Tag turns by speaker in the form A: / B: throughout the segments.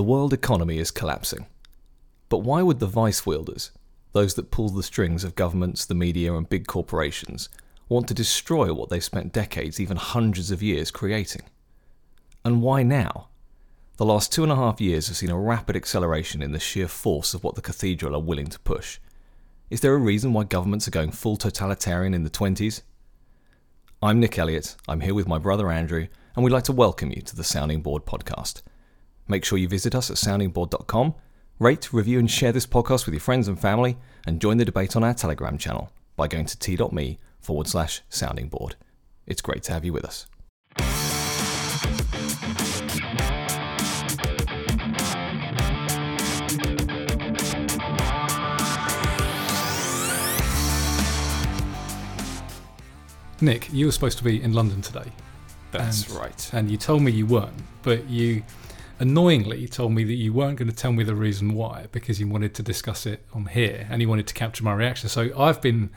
A: The world economy is collapsing. But why would the vice wielders, those that pull the strings of governments, the media, and big corporations, want to destroy what they've spent decades, even hundreds of years, creating? And why now? The last two and a half years have seen a rapid acceleration in the sheer force of what the cathedral are willing to push. Is there a reason why governments are going full totalitarian in the 20s? I'm Nick Elliott, I'm here with my brother Andrew, and we'd like to welcome you to the Sounding Board podcast. Make sure you visit us at soundingboard.com, rate, review, and share this podcast with your friends and family, and join the debate on our Telegram channel by going to t.me forward slash sounding board. It's great to have you with us.
B: Nick, you were supposed to be in London today.
A: That's
B: And-
A: right.
B: And you told me you weren't, but you annoyingly told me that you weren't going to tell me the reason why because you wanted to discuss it on here and you wanted to capture my reaction. So I've been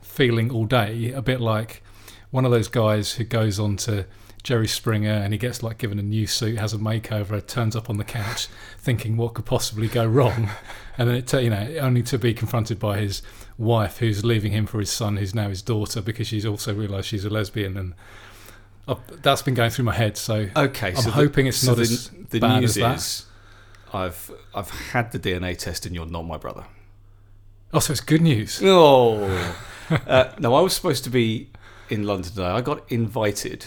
B: feeling all day a bit like one of those guys who goes on to Jerry Springer and he gets like given a new suit, has a makeover, turns up on the couch thinking what could possibly go wrong, and then it you know only to be confronted by his wife who's leaving him for his son who's now his daughter because she's also realised she's a lesbian and i that's been going through my head. So
A: Okay,
B: I'm hoping it's not
A: the,
B: as
A: the
B: bad
A: news
B: as that.
A: is I've I've had the DNA test and you're not my brother.
B: oh, so it's good news.
A: Oh, uh, no! I was supposed to be in London today. I got invited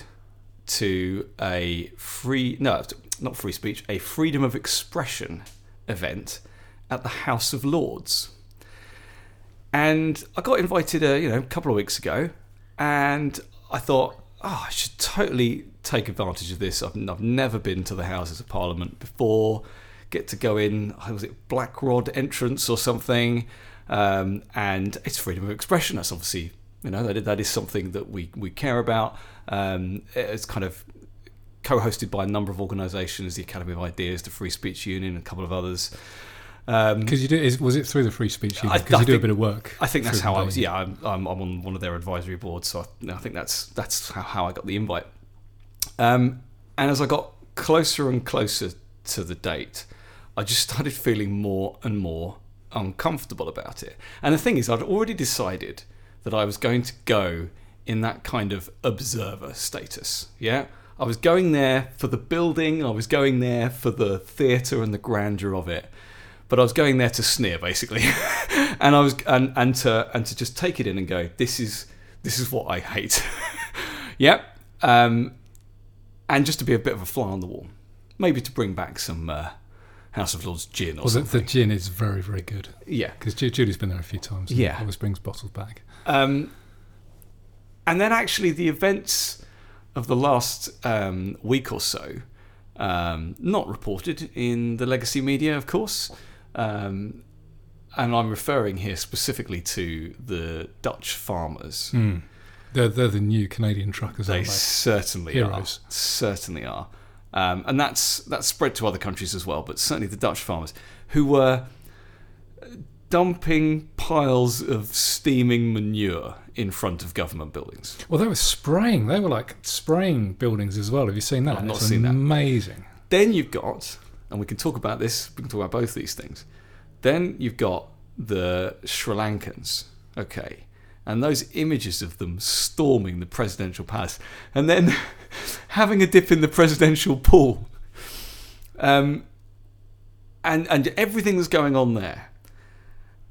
A: to a free no, not free speech, a freedom of expression event at the House of Lords, and I got invited a you know a couple of weeks ago, and I thought. Oh, I should totally take advantage of this. I've, I've never been to the Houses of Parliament before. Get to go in, was it Black Rod entrance or something? um, and it's freedom of expression. That's obviously you know that that is something that we we care about. Um, it's kind of co-hosted by a number of organisations, the Academy of Ideas, the Free Speech Union, and a couple of others. Um,
B: Because you do, is, was it through the free speech? Because you do a bit of work.
A: I think that's how I was. Yeah, I'm, I'm, I'm on one of their advisory boards, so I, I think that's that's how, how I got the invite. Um, and as I got closer and closer to the date, I just started feeling more and more uncomfortable about it. And the thing is, I'd already decided that I was going to go in that kind of observer status. Yeah. I was going there for the building, I was going there for the theatre and the grandeur of it but I was going there to sneer basically, and I was and, and to and to just take it in and go, this is this is what I hate. yep, um, and just to be a bit of a fly on the wall, maybe to bring back some uh, House of Lords gin or
B: Well, the, the gin is very, very good.
A: yeah,
B: Because Julie's been there a few times. and
A: Yeah.
B: Always brings bottles back.
A: Um, and then actually the events of the last um, week or so, um, not reported in the legacy media, of course. Um, and I'm referring here specifically to the Dutch farmers.
B: Mm. They're, they're the new Canadian truckers,
A: They
B: they?
A: certainly
B: Heroes.
A: are. Certainly are. Um, and that's that's spread to other countries as well, but certainly the Dutch farmers who were dumping piles of steaming manure in front of government buildings.
B: Well, they were spraying. They were like spraying buildings as well. Have you seen that?
A: I've not
B: It's
A: seen that.
B: Amazing.
A: Then you've got, and we can talk about this, we can talk about both these things. Then you've got the Sri Lankans, okay, and those images of them storming the presidential palace and then having a dip in the presidential pool. Um, and, and everything that's going on there.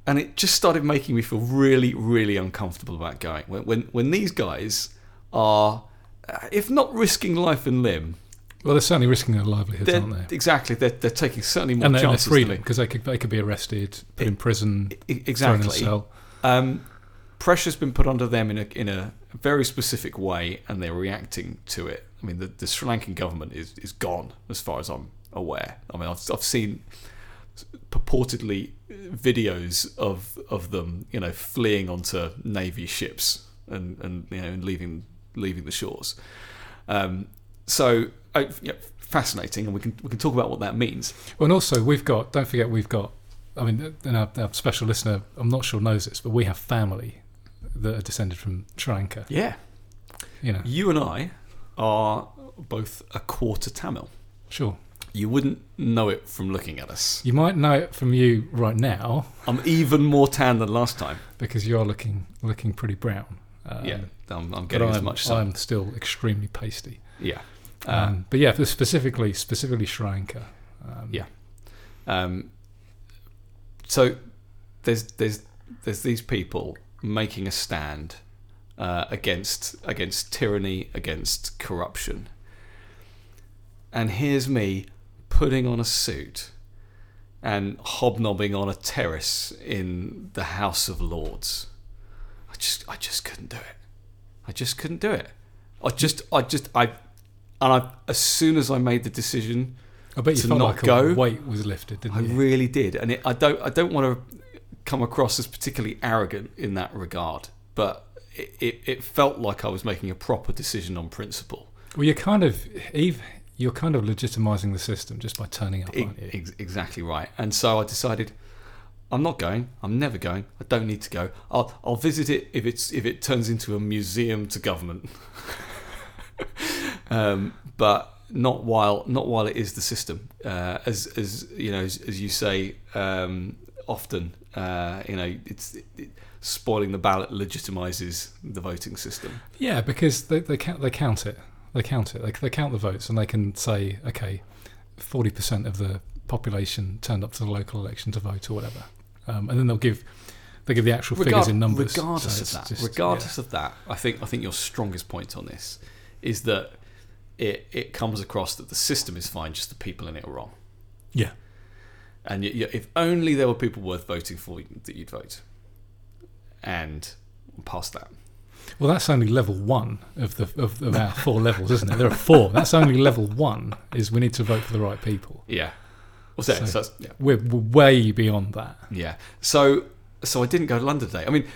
A: And it just started making me feel really, really uncomfortable about going. When, when, when these guys are, if not risking life and limb,
B: Well, they're certainly risking their livelihoods,
A: they're,
B: aren't they?
A: exactly. They're, they're taking certainly more
B: And they're,
A: chances.
B: freedom,
A: than
B: because they could they could be arrested, put in prison,
A: me. E-
B: thrown in a cell.
A: Um, pressure's been put onto them in a in a very specific way, and they're reacting to it. I mean, the, the Sri Lankan government is, is gone, as far as I'm aware. I mean, I've, I've seen purportedly videos of of them, you know, fleeing onto navy ships and and you know and leaving leaving the shores. Um, so, uh, yeah, fascinating, and we can we can talk about what that means.
B: Well, and also we've got. Don't forget, we've got. I mean, and our, our special listener, I'm not sure knows this, but we have family that are descended from Sri Lanka.
A: Yeah,
B: You know,
A: you and I are both a quarter Tamil.
B: sure.
A: You wouldn't know it from looking at us.
B: You might know it from you right now
A: I'm even more tan than last time.
B: because you're looking looking pretty brown. Um,
A: yeah, I'm, I'm getting
B: I'm,
A: as much sun.
B: I'm still extremely pasty.
A: yeah. Uh,
B: Um, but yeah, specifically specifically Sri Lanka. Um,
A: Yeah. Um, so there's there's there's these people making a stand uh, against against tyranny, against corruption, and here's me putting on a suit and hobnobbing on a terrace in the House of Lords. I just I just couldn't do it. I just couldn't do it. I just I just I and I as soon as I made the decision
B: I bet you
A: to
B: felt
A: not
B: like
A: go.
B: a weight was lifted, didn't
A: I
B: you?
A: really did, and it, I don't. I don't want to come across as particularly arrogant in that regard, but it, it, it felt like I was making a proper decision on principle.
B: well, you're kind of Eve. You're kind of legitimizing the system just by turning up, aren't you?
A: ex- exactly right. And so I decided, I'm not going. I'm never going. I don't need to go. I'll I'll visit it if it's if it turns into a museum to government. um, but not while not while it is the system. Uh, as as you know, as, as you say um, often, uh, you know, it's it, spoiling the ballot legitimizes the voting system.
B: Yeah, because they they count they count it. They count it. They, they count the votes, and they can say, okay, forty percent of the population turned up to the local election to vote or whatever, um, and then they'll give they give the actual figures in numbers.
A: Regardless
B: So
A: of that,
B: just-
A: regardless of that, I think I think your strongest point on this is that it it comes across that the system is fine, just the people in it are wrong.
B: yeah,
A: And y y if only there were people worth voting for, that you'd vote. And past that,
B: Well, that's only level one of the of, of our four levels, isn't it? There are four. That's only level one. Is we need to vote for the right people.
A: yeah. That?
B: So-
A: So that's- yeah.
B: We're, we're way beyond that.
A: Yeah. So so I didn't go to London today. I mean,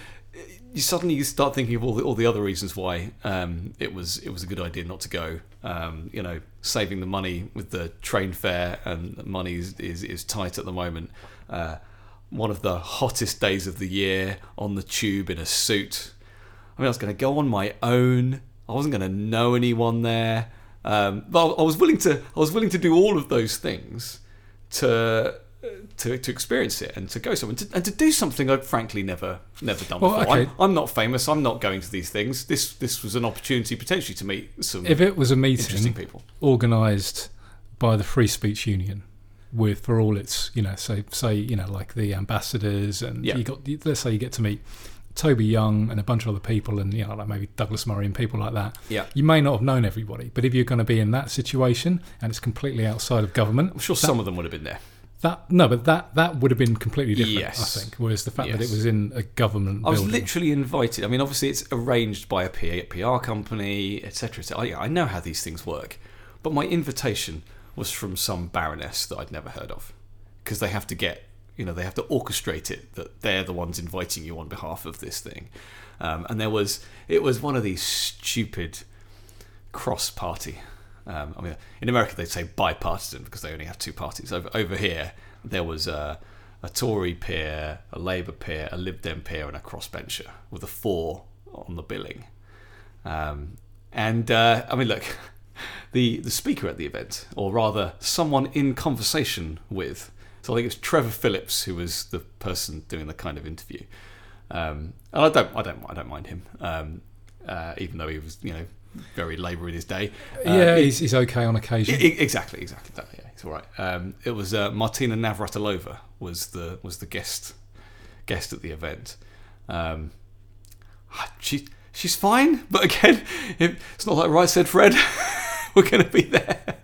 A: you suddenly you start thinking of all the all the other reasons why um, it was it was a good idea not to go. Um, you know, saving the money with the train fare and money is is, is tight at the moment. Uh, one of the hottest days of the year on the tube in a suit. I mean, I was going to go on my own. I wasn't going to know anyone there. Um, but I was willing to. I was willing to do all of those things to to, to experience it and to go somewhere and to, and to do something I've frankly never never done
B: Well,
A: before.
B: okay.
A: I'm, I'm not famous. I'm not going to these things. This this was an opportunity potentially to meet some
B: If it was a meeting, interesting
A: people.
B: organised by the Free Speech Union, with for all its you know say say you know like the ambassadors and
A: Yeah.
B: you got let's say you get to meet Toby Young and a bunch of other people and you know like maybe Douglas Murray and people like that.
A: Yeah.
B: You may not have known everybody, but if you're going to be in that situation and it's completely outside of government,
A: I'm sure some of them would have been there.
B: That no, but that that would have been completely different.
A: Yes.
B: I think. Whereas the fact that it was in a government
A: I was
B: building,
A: literally invited. I mean, obviously, it's arranged by a PR company, etc. So I, I know how these things work, but my invitation was from some baroness that I'd never heard of, because they have to get, you know, they have to orchestrate it that they're the ones inviting you on behalf of this thing, um, and there was it was one of these stupid cross party. Um, I mean, in America they'd say bipartisan because they only have two parties. Over over here there was a, a Tory peer, a Labour peer, a Lib Dem peer, and a crossbencher with a four on the billing. Um, and uh, I mean, look, the the speaker at the event, or rather, someone in conversation with. So I think it's Trevor Phillips who was the person doing the kind of interview. Um, and I don't, I don't, I don't mind him, um, uh, even though he was, you know, very Labour in his day. Uh,
B: yeah, he's, he's okay on occasion.
A: Exactly, exactly. That, yeah, it's all right. Um, it was uh, Martina Navratilova was the was the guest guest at the event. Um, she she's fine, but again, it, it's not like right said Fred. We're going to be there.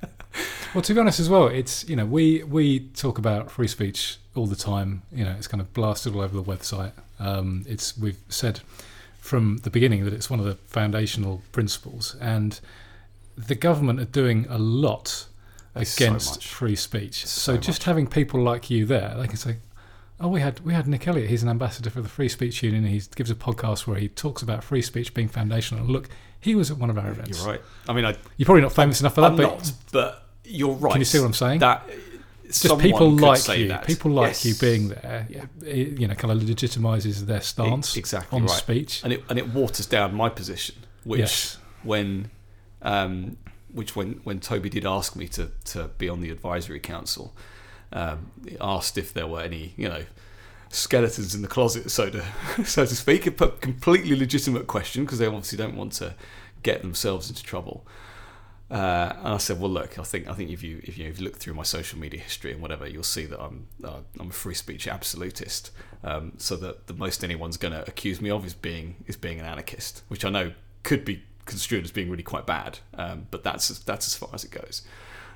B: Well, to be honest, as well, it's you know we we talk about free speech all the time. You know, it's kind of blasted all over the website. Um, it's we've said from the beginning that it's one of the foundational principles, and the government are doing a lot
A: There's
B: against
A: much.
B: free speech.
A: So
B: So, just
A: much.
B: having people like you there, they can say. Oh, we had we had Nick Elliott. He's an ambassador for the Free Speech Union. He gives a podcast where he talks about free speech being foundational. Look, he was at one of our events.
A: You're right. I mean, I,
B: You're probably not famous enough for that, but
A: not, but you're right.
B: can you see what I'm saying?
A: That
B: just
A: someone
B: people like you,
A: that.
B: people like
A: Yes.
B: you being there,
A: Yeah.
B: it, you know, kind of legitimizes their stance
A: E- exactly
B: on
A: right.
B: speech.
A: and it and it waters down my position, which
B: Yes.
A: when um, which when when Toby did ask me to to be on the advisory council, um, asked if there were any you know skeletons in the closet, so to so to speak. a completely legitimate question because they obviously don't want to get themselves into trouble. Uh, and I said, "Well, look, I think I think if you if you, if you look through my social media history and whatever, you'll see that I'm uh, I'm a free speech absolutist. Um, so that the most anyone's going to accuse me of is being is being an anarchist, which I know could be construed as being really quite bad. Um, but that's that's as far as it goes."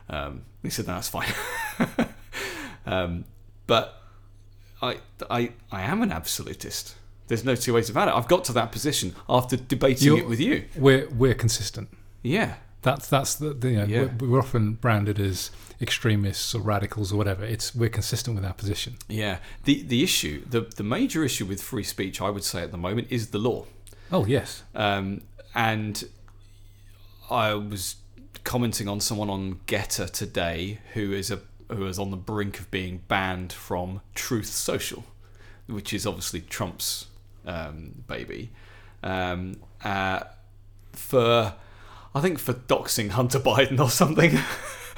A: Um, he said, no, "That's fine." um, but I, I, I am an absolutist. There's no two ways about it. I've got to that position after debating
B: You're-
A: it with you.
B: We're we're consistent.
A: Yeah,
B: That's that's the, the you know,
A: Yeah.
B: we're, we're often branded as extremists or radicals or whatever. It's we're consistent with our position.
A: yeah. The the issue, the the major issue with free speech, I would say at the moment, is the law.
B: Oh yes,
A: Um, and I was commenting on someone on Gettr today who is a who is on the brink of being banned from Truth Social, which is obviously Trump's um, baby, um, uh, for I think for doxing Hunter Biden or something,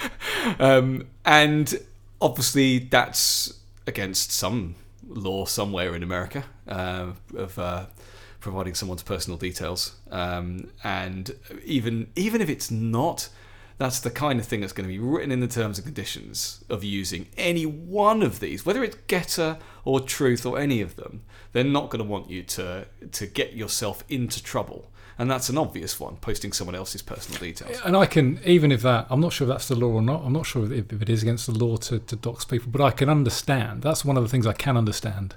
A: um, and obviously that's against some law somewhere in America uh, of uh, providing someone's personal details, um, and even even if it's not, that's the kind of thing that's going to be written in the terms and conditions of using any one of these, whether it's Gettr or Truth or any of them. They're not going to want you to to get yourself into trouble. And that's an obvious one, posting someone else's personal details.
B: and I can even if that I'm not sure if that's the law or not. I'm not sure if, if it is against the law to, to dox people, but I can understand. That's one of the things I can understand.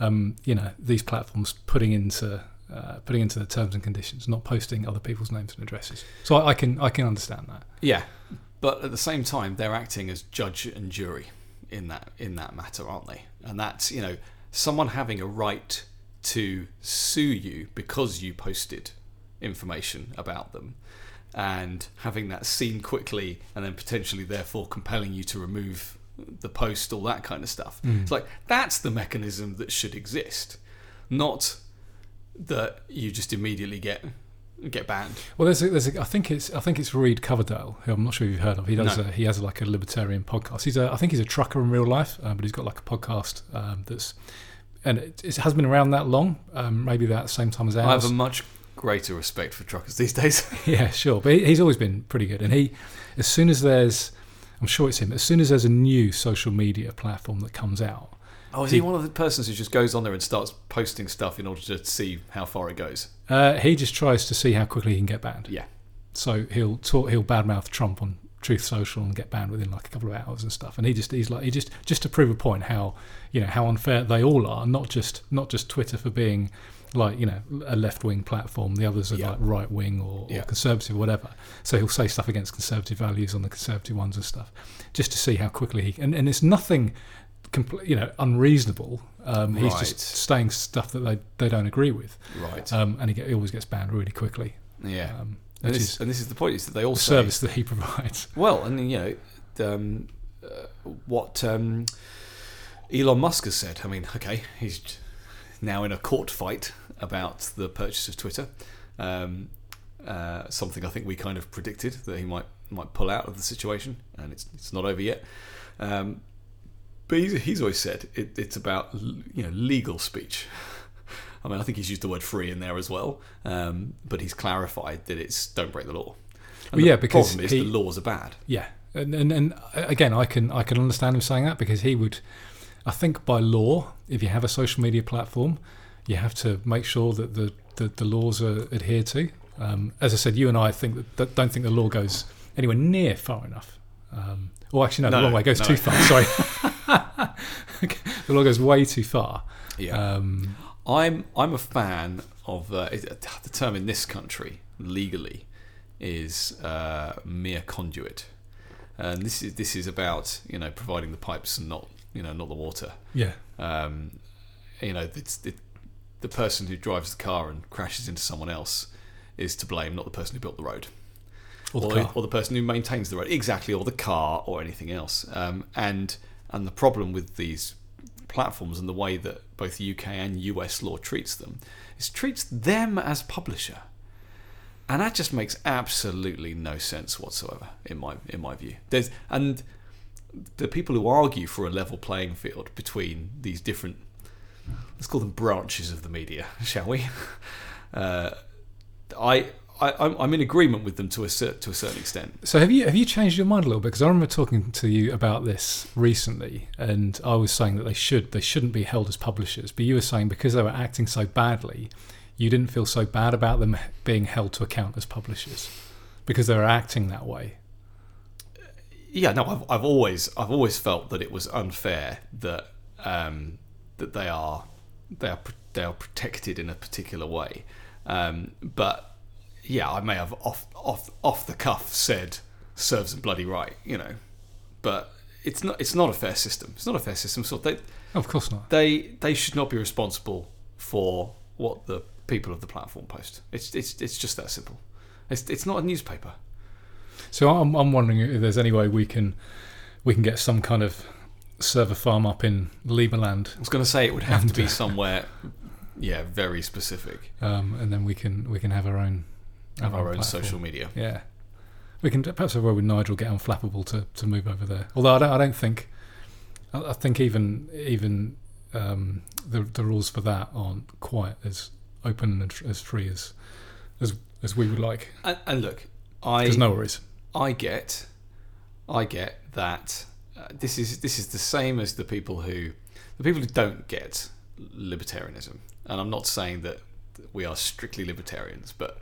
B: Um, you know, these platforms putting into uh, putting into the terms and conditions, not posting other people's names and addresses. So I, I can I can understand that.
A: Yeah, but at the same time, they're acting as judge and jury in that in that matter, aren't they? And that's you know someone having a right to sue you because you posted information about them, and having that seen quickly, and then potentially therefore compelling you to remove the post, all that kind of stuff. It's like that's the mechanism that should exist, not that you just immediately get get banned.
B: Well, there's, a, there's a, I think it's I think it's Reed Coverdale, who I'm not sure if you've heard of. He does
A: No.
B: a, he has like a libertarian podcast. He's a I think he's a trucker in real life, um, but he's got like a podcast um, that's and it, it has been around that long, um, maybe about the same time as ours.
A: I have a much greater respect for truckers these days.
B: yeah, sure, but he's always been pretty good. And he, as soon as there's, I'm sure it's him. As soon as there's a new social media platform that comes out,
A: Oh, is he one of the persons who just goes on there and starts posting stuff in order to see how far it goes?
B: uh, he just tries to see how quickly he can get banned.
A: Yeah.
B: So he'll talk, he'll badmouth Trump on Truth Social and get banned within like a couple of hours and stuff. And he just he's like he just just to prove a point how you know how unfair they all are. Not just not just Twitter for being like you know a left wing platform. The others are
A: Yeah.
B: like right wing or,
A: Yeah.
B: or conservative or whatever. So he'll say stuff against conservative values on the conservative ones and stuff, just to see how quickly he and and it's nothing. Compl- you know, unreasonable. Um, He's
A: Right.
B: just saying stuff that they, they don't agree with,
A: Right.
B: um, and he, get, he always gets banned really quickly.
A: yeah.
B: Um,
A: and, this,
B: is
A: and this is the point: is that they
B: the
A: also
B: service that he provides.
A: Well, and you know, the, um, uh, what um, Elon Musk has said. I mean, okay, he's now in a court fight about the purchase of Twitter. Um, uh, something I think we kind of predicted that he might might pull out of the situation, and it's it's not over yet. Um, but he's, he's always said it, it's about you know legal speech. I mean, I think he's used the word free in there as well, um, but he's clarified that it's don't break the law.
B: Well,
A: the
B: yeah, because
A: problem is
B: he-
A: the laws are bad.
B: Yeah, and, and and again, I can I can understand him saying that because he would, I think by law, if you have a social media platform, you have to make sure that the the, the laws are adhered to. Um, as I said, you and I think that, that don't think the law goes anywhere near far enough. Um, or actually, no,
A: No,
B: the wrong way. It goes
A: no.
B: too far. Sorry, the law goes way too far.
A: Yeah.
B: Um,
A: I'm I'm a fan of uh, the term in this country legally is uh, mere conduit, and this is this is about you know providing the pipes and not you know not the water.
B: yeah,
A: Um, you know it's the, the person who drives the car and crashes into someone else is to blame, not the person who built the road.
B: Or the
A: or, or the person who maintains the road. Exactly or the car or anything else. Um, and and the problem with these platforms and the way that both UK and US law treats them is treats them as publisher. And that just makes absolutely no sense whatsoever in my in my view. There's and the people who argue for a level playing field between these different let's call them branches of the media, shall we? Uh, I, I I'm- I'm in agreement with them to a to a certain extent.
B: So have you have you changed your mind a little bit? Because I remember talking to you about this recently, and I was saying that they should they shouldn't be held as publishers, but you were saying because they were acting so badly, you didn't feel so bad about them being held to account as publishers because they were acting that way.
A: Yeah, no, I've, I've always I've always felt that it was unfair that um, that they are they are they are protected in a particular way. Um, but yeah, I may have off off off the cuff said serves them bloody right, you know. But it's not it's not a fair system. It's not a fair system. So they
B: Of course not.
A: they they should not be responsible for what the people of the platform post. It's it's it's just that simple. It's it's not a newspaper.
B: So I'm, I'm wondering if there's any way we can we can get some kind of server farm up in Liberland,
A: I was going to say it would have to be
B: uh,
A: somewhere, yeah, very specific.
B: um, and then we can we can have our own
A: Have our own
B: platform.
A: social media.
B: Yeah, we can perhaps have a word with Nigel get Unflappable to, to move over there. Although I don't, I don't think I, I think even even um, the the rules for that aren't quite as open and as free as as as we would like.
A: And, and look, I
B: There's no worries.
A: I get, I get that uh, this is this is the same as the people who, the people who don't get libertarianism, and I'm not saying that we are strictly libertarians, but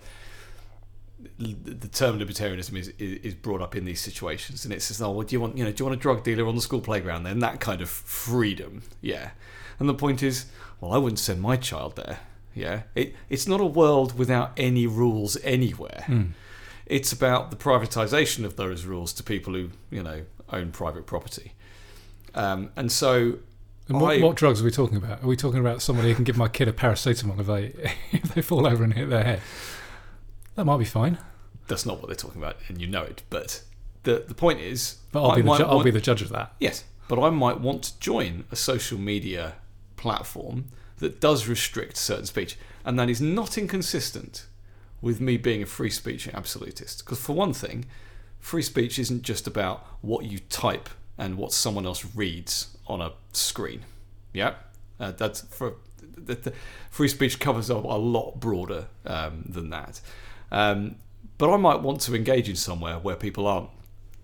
A: the term libertarianism is, is brought up in these situations, and it says, "Oh, well, do you want you know do you want a drug dealer on the school playground?" Then that kind of freedom, yeah. And the point is, well, I wouldn't send my child there. Yeah, it, it's not a world without any rules anywhere
B: Mm.
A: It's about the privatization of those rules to people who you know own private property um, and so
B: And what,
A: I-
B: what drugs are we talking about? Are we talking about somebody who can give my kid a paracetamol if they if they fall over and hit their head? That might be fine.
A: that's not what they're talking about and you know it but the the point is
B: But I'll
A: I
B: be the ju- I'll
A: want-
B: be the judge of that.
A: yes but I might want to join a social media platform that does restrict certain speech and that is not inconsistent with me being a free speech absolutist because for one thing free speech isn't just about what you type and what someone else reads on a screen. Yeah, uh, that's for the, the, free speech covers up a lot broader um, than that. Um, but I might want to engage in somewhere where people aren't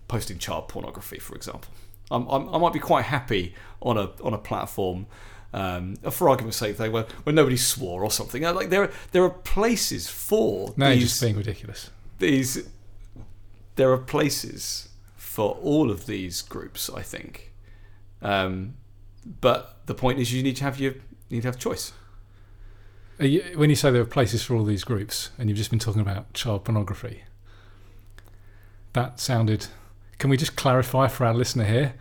A: posting child pornography, for example. I'm, I'm, I might be quite happy on a on a platform. Um, for argument's sake, they were where nobody swore or something. Uh, Like there, there are places for
B: No, you're
A: these
B: just being ridiculous.
A: these there are places for all of these groups i think um, but the point is you need to have your you need to have choice
B: Are you, when you say there are places for all these groups, and you've just been talking about child pornography, that sounded. Can we just clarify for our listener here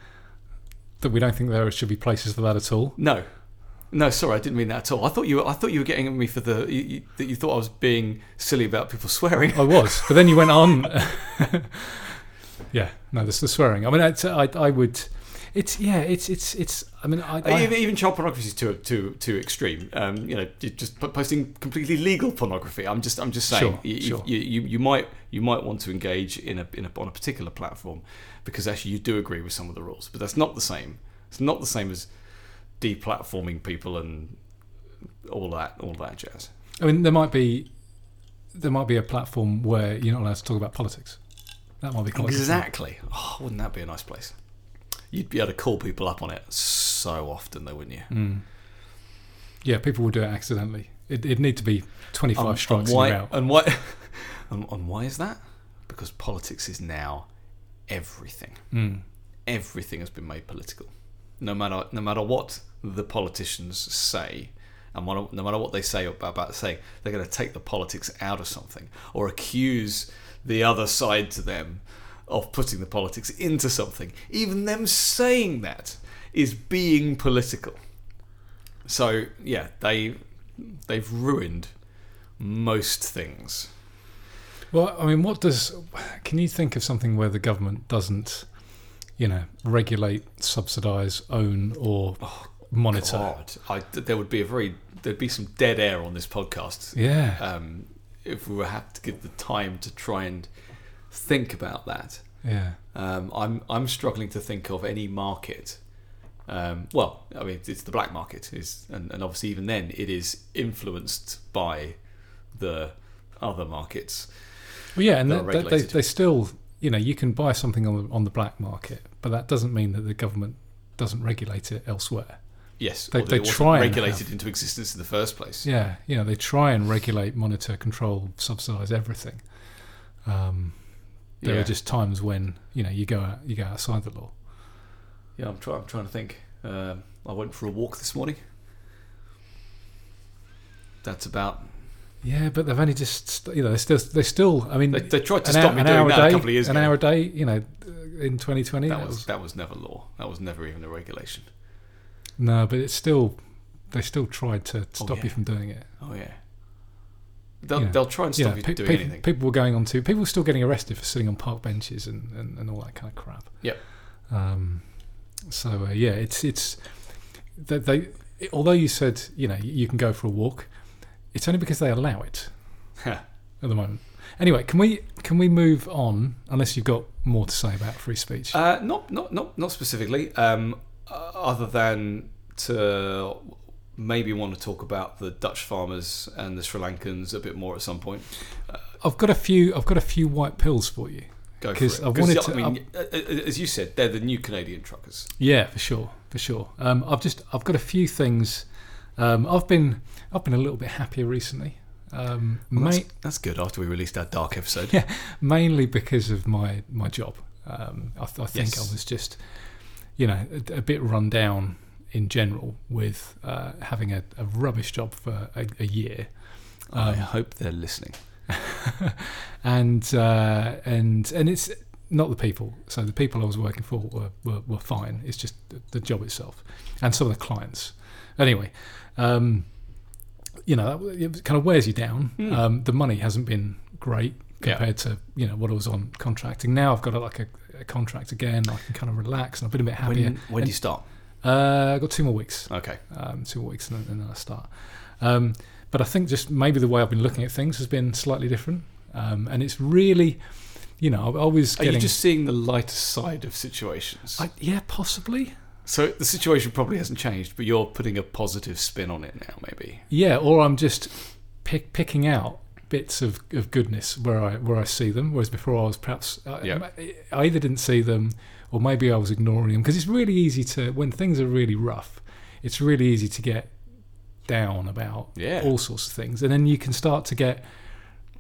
B: that we don't think there should be places for that at all?
A: no no sorry i didn't mean that at all i thought you were i thought you were getting at me for the you, you, that you thought i was being silly about people swearing
B: I was, but then you went on. yeah, no, this the swearing. I mean, it's, I, I would. It's yeah, it's it's it's. I mean, I, I
A: even, even child pornography is too too too extreme. Um, you know, just posting completely legal pornography. I'm just I'm just saying
B: Sure,
A: you,
B: sure.
A: You, you you might you might want to engage in a, in a on a particular platform because actually you do agree with some of the rules, but that's not the same. It's not the same as deplatforming people and all that all that jazz.
B: I mean, there might be there might be a platform where you're not allowed to talk about politics. That might be quite.
A: Exactly. Oh, wouldn't that be a nice place? You'd be able to call people up on it so often, though, wouldn't you?
B: Mm. Yeah, people will do it accidentally. It, it'd need to be 25
A: Um,
B: strikes
A: and
B: and
A: why,
B: out.
A: And why? and, and why is that? Because politics is now everything.
B: Mm.
A: Everything has been made political. No matter no matter what the politicians say, and no matter what they say about, about saying, they're going to take the politics out of something or accuse the other side to them of putting the politics into something. Even them saying that is being political. So yeah, they they've ruined most things.
B: Well, I mean, what does. Can you think of something where the government doesn't, you know, regulate, subsidise, own, or oh, monitor?
A: God, I, there would be a very there'd be some dead air on this podcast
B: Yeah.
A: um, if we were have to give the time to try and think about that.
B: Yeah.
A: Um, I'm I'm struggling to think of any market. Um, well, I mean, it's the black market, is and, and obviously even then it is influenced by the other markets.
B: Well, yeah, and
A: that
B: they, they still, you know, you can buy something on the, on the black market, but that doesn't mean that the government doesn't regulate it elsewhere.
A: Yes,
B: They- they try and
A: regulated into existence in the first place.
B: Yeah, you know, they try and regulate, monitor, control, subsidise everything. Um, there
A: Yeah.
B: are just times when you know you go out, you go outside the law.
A: Yeah, I'm, try- I'm trying to think. Um, I went for a walk this morning. That's about.
B: Yeah, but they've only just, you know, they still, they still. I mean,
A: They, they tried to stop
B: hour,
A: me
B: an
A: doing
B: hour
A: that
B: a day,
A: a couple of years
B: an
A: ago.
B: hour a day, you know, in 2020.
A: that
B: that
A: was
B: was-
A: that was never law. That was never even a regulation.
B: No, but it's still, they still tried to stop
A: yeah.
B: you from doing it.
A: Oh yeah. They'll, they'll try and stop
B: Yeah,
A: you
B: pe-
A: doing
B: pe-
A: anything.
B: people were going on to people were still getting arrested for sitting on park benches and, and, and all that kind of crap.
A: Yep.
B: Um, so uh, yeah, it's it's they, they although you said you know you can go for a walk, it's only because they allow it at the moment. Anyway, can we can we move on? Unless you've got more to say about free speech.
A: Uh, not not not not specifically. Um, other than to maybe want to talk about the Dutch farmers and the Sri Lankans a bit more at some point.
B: I've got a few. I've got a few white pills for you.
A: Go for
B: 'Cause
A: it.
B: I wanted
A: I
B: to-
A: mean, uh, uh, as you said, they're the new Canadian truckers.
B: Yeah, for sure, for sure. Um, I've just I've got a few things. Um, I've been I've been a little bit happier recently, um,
A: Well,
B: ma-
A: that's, that's good. After we released our dark episode.
B: Yeah. mainly because of my my job. Um, I, th- I think
A: Yes.
B: I was just you know a, a bit run down in general with uh, having a, a rubbish job for a, a year.
A: I
B: Um,
A: hope they're listening.
B: and uh, and and it's not the people. So the people I was working for were, were, were fine. It's just the, the job itself and some of the clients. Anyway, um, you know, that, it kind of wears you down.
A: Hmm.
B: Um, the money hasn't been great
A: Yeah.
B: compared to you know what I was on contracting. Now I've got a, like a, a contract again. I can kind of relax and I've been a bit happier.
A: When, when do you start?
B: Uh, I've got two more weeks
A: Okay.
B: um, two more weeks and then, and then I start. Um, but I think just maybe the way I've been looking at things has been slightly different, um, and it's really, you know, I was
A: Are
B: getting.
A: you just seeing the lighter side of situations?
B: I, yeah, possibly.
A: so the situation probably hasn't changed, but you're putting a positive spin on it now, maybe.
B: Yeah, or I'm just pick, picking out bits of, of goodness where I where I see them, whereas before I was perhaps I, I either didn't see them or maybe I was ignoring them because it's really easy to when things are really rough, it's really easy to get down about
A: Yeah.
B: all sorts of things, and then you can start to get.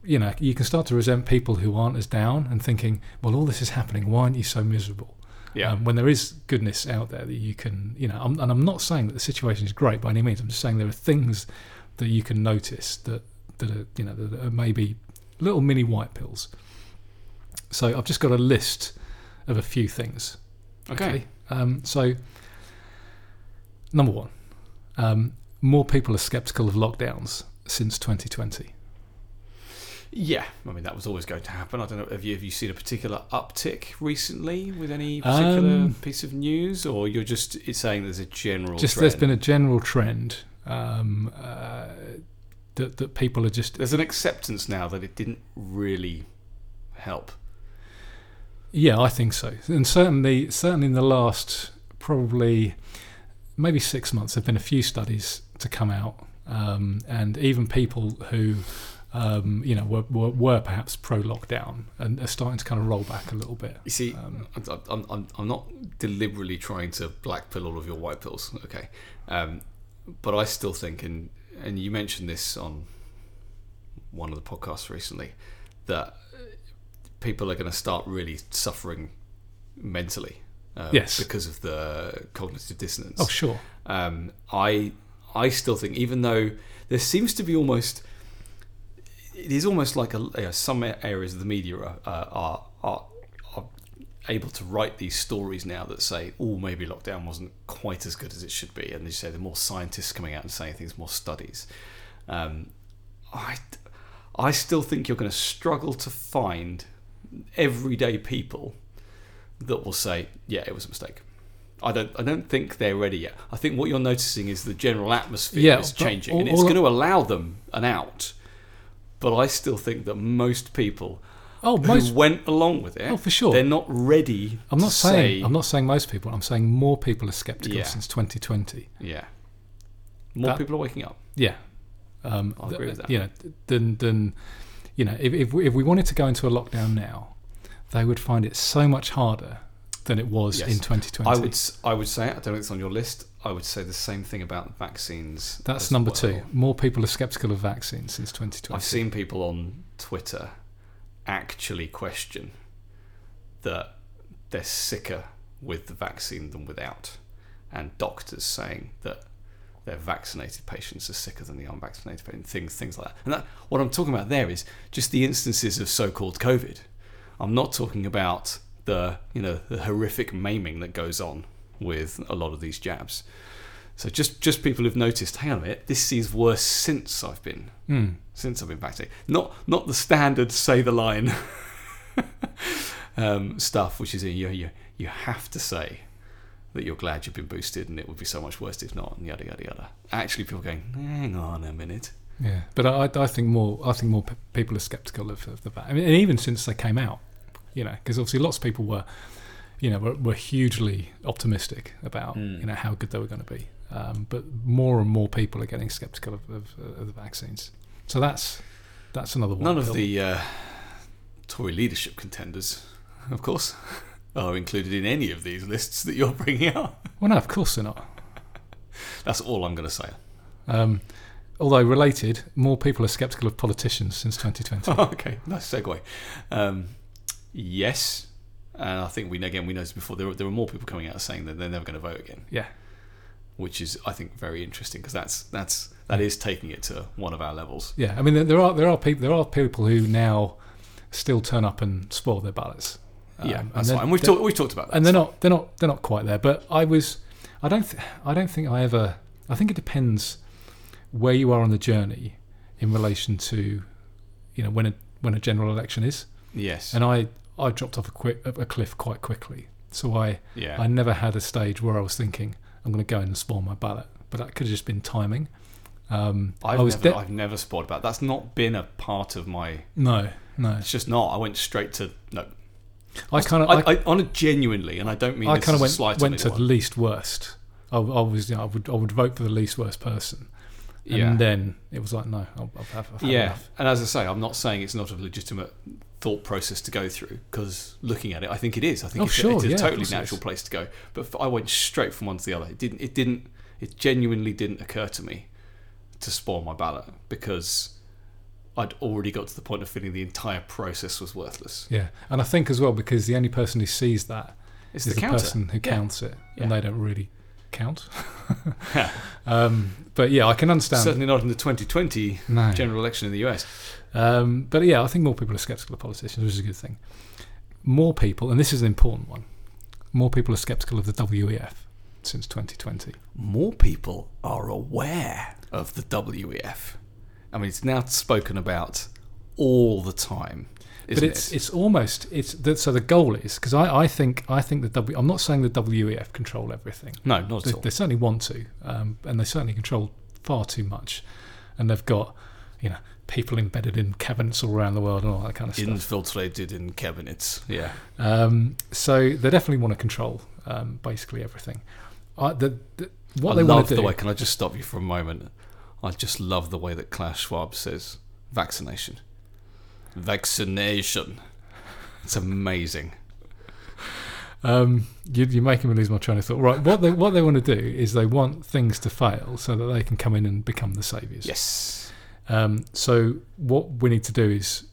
B: You know, you can start to resent people who aren't as down and thinking, well, all this is happening. Why aren't you so miserable?
A: Yeah.
B: Um, when there is goodness out there that you can, you know, I'm, and I'm not saying that the situation is great by any means. I'm just saying there are things that you can notice that that are, you know, that are maybe little mini white pills. So I've just got a list of a few things.
A: okay.
B: Um, so number one, um, more people are sceptical of lockdowns since 2020.
A: Yeah, I mean that was always going to happen. I don't know. Have you have you seen a particular uptick recently with any particular
B: Um,
A: piece of news, or you're just saying there's a general
B: Just
A: trend?
B: there's been a general trend um, uh, that that people are just
A: there's an acceptance now that it didn't really help.
B: Yeah, I think so. And certainly, certainly in the last probably maybe six months, there've been a few studies to come out, um, and even people who, um, you know, were, were, were perhaps pro lockdown and are starting to kind of roll back a little bit.
A: You see,
B: Um,
A: I'm, I'm, I'm, not deliberately trying to black pill all of your white pills, okay? Um, but I still think, and and you mentioned this on one of the podcasts recently, that people are going to start really suffering mentally. Uh,
B: Yes.
A: because of the cognitive dissonance.
B: Oh, sure.
A: Um, I I still think, even though there seems to be almost, it is almost like a, you know, some areas of the media are are are able to write these stories now that say, oh, maybe lockdown wasn't quite as good as it should be, and they say are more scientists coming out and saying things, more studies. Um, I I still think you're going to struggle to find everyday people that will say, yeah, it was a mistake. I don't. I don't think they're ready yet. I think what you're noticing is the general atmosphere
B: Yeah,
A: is changing,
B: all-
A: and it's going to allow them an out. but I still think that most people
B: Oh,
A: who
B: most.
A: went along with it,
B: Oh, for sure.
A: they're not ready.
B: I'm not
A: to
B: saying
A: say,
B: I'm not saying most people. I'm saying more people are skeptical
A: Yeah.
B: since 2020.
A: Yeah, more
B: That-
A: people are waking up.
B: Yeah, um, th-
A: agree with that.
B: You know, than than you know, if if we, if we wanted to go into a lockdown now, they would find it so much harder than it was
A: Yes.
B: in 2020.
A: I would I would say I don't know if it's on your list. I would say the same thing about vaccines.
B: That's number
A: well.
B: two. More people are skeptical of vaccines since 2020.
A: I've seen people on Twitter actually question that they're sicker with the vaccine than without, and doctors saying that their vaccinated patients are sicker than the unvaccinated patients. Things, things like that. And that, what I'm talking about there is just the instances of so-called COVID. I'm not talking about the you know the horrific maiming that goes on with a lot of these jabs. So just just people who've noticed, hang on a minute, this is worse since I've been
B: Mm.
A: Since I've been vaccinated. Not not the standard say the line um, stuff, which is you, you you have to say that you're glad you've been boosted, and it would be so much worse if not, and yada yada yada. Actually, people going, hang on a minute.
B: Yeah, but I, I think more. I think more people are skeptical of, of the vac. I mean, and even since they came out, you know, because obviously lots of people were, you know, were, were hugely optimistic about
A: Mm.
B: you know how good they were going to be. Um, but more and more people are getting skeptical of, of, of the vaccines. So that's that's another one.
A: None of the uh, Tory leadership contenders, of course, are included in any of these lists that you're bringing up.
B: Well, no, of course they're not.
A: That's all I'm going to say.
B: Um, although related, more people are skeptical of politicians since 2020.
A: okay, nice segue. Um, yes, and I think we again we noticed before there were, there were more people coming out saying that they're never going to vote again,
B: yeah,
A: which is I think very interesting because that's that's that is taking it to one of our levels.
B: yeah. I mean, there- are there are people there are people who now still turn up and spoil their ballots. Um,
A: yeah,
B: and
A: that's fine. And we've talked we've talked about that.
B: and they're not they're not they're not quite there. But I was I don't th- I don't think I ever I think it depends where you are on the journey in relation to you know when a when a general election is.
A: yes,
B: And I I dropped off a quick a cliff quite quickly. So I
A: yeah,
B: I never had a stage where I was thinking I'm going to go in and spoil my ballot. But that could have just been timing. Um,
A: I've
B: I was
A: never I've never about. That's not been a part of my.
B: no no.
A: It's just not. I went straight to no.
B: I kind of
A: I,
B: I,
A: I, on a genuinely, and I don't mean
B: I kind of went went to
A: anyone.
B: least worst. I, I was you know, I would I would vote for the least worst person. And
A: Yeah.
B: then it was like, no, I'll, I've, I've
A: yeah,
B: enough.
A: and as I say, I'm not saying it's not a legitimate thought process to go through because looking at it, I think it is. I think
B: Oh,
A: it's,
B: sure,
A: a, it's a
B: yeah,
A: totally natural place to go. But I went straight from one to the other. It didn't. It didn't. It genuinely didn't occur to me to spoil my ballot because I'd already got to the point of feeling the entire process was worthless.
B: Yeah, and I think as well because the only person who sees that
A: It's
B: is
A: the
B: the, person who
A: Yeah.
B: counts it,
A: Yeah.
B: and they don't really count.
A: Yeah.
B: Um, but yeah, I can understand.
A: Certainly not in the 2020
B: no.
A: general election in the US.
B: Um, but yeah, I think more people are skeptical of politicians, which is a good thing. More people, and this is an important one, more people are skeptical of the WEF since 2020.
A: more people are aware of the WEF. I mean, it's now spoken about all the time, isn't
B: but it's
A: it?
B: it's almost it's the, so the goal is because I, I think I think the W I'm not saying the WEF control everything.
A: No, not
B: They,
A: at all.
B: they certainly want to, um, and they certainly control far too much, and they've got you know people embedded in cabinets all around the world and all that kind of stuff.
A: Infiltrated in cabinets. Yeah.
B: Um, so they definitely want to control um, basically everything. I, the, the, what
A: I
B: they
A: love
B: want to
A: the way. Can I just stop you for a moment? I just love the way that Klaus Schwab says vaccination. Vaccination. It's amazing.
B: um, you, you're making me lose my train of thought. Right, what they what they want to do is they want things to fail so that they can come in and become the saviors.
A: Yes.
B: Um, so what we need to do is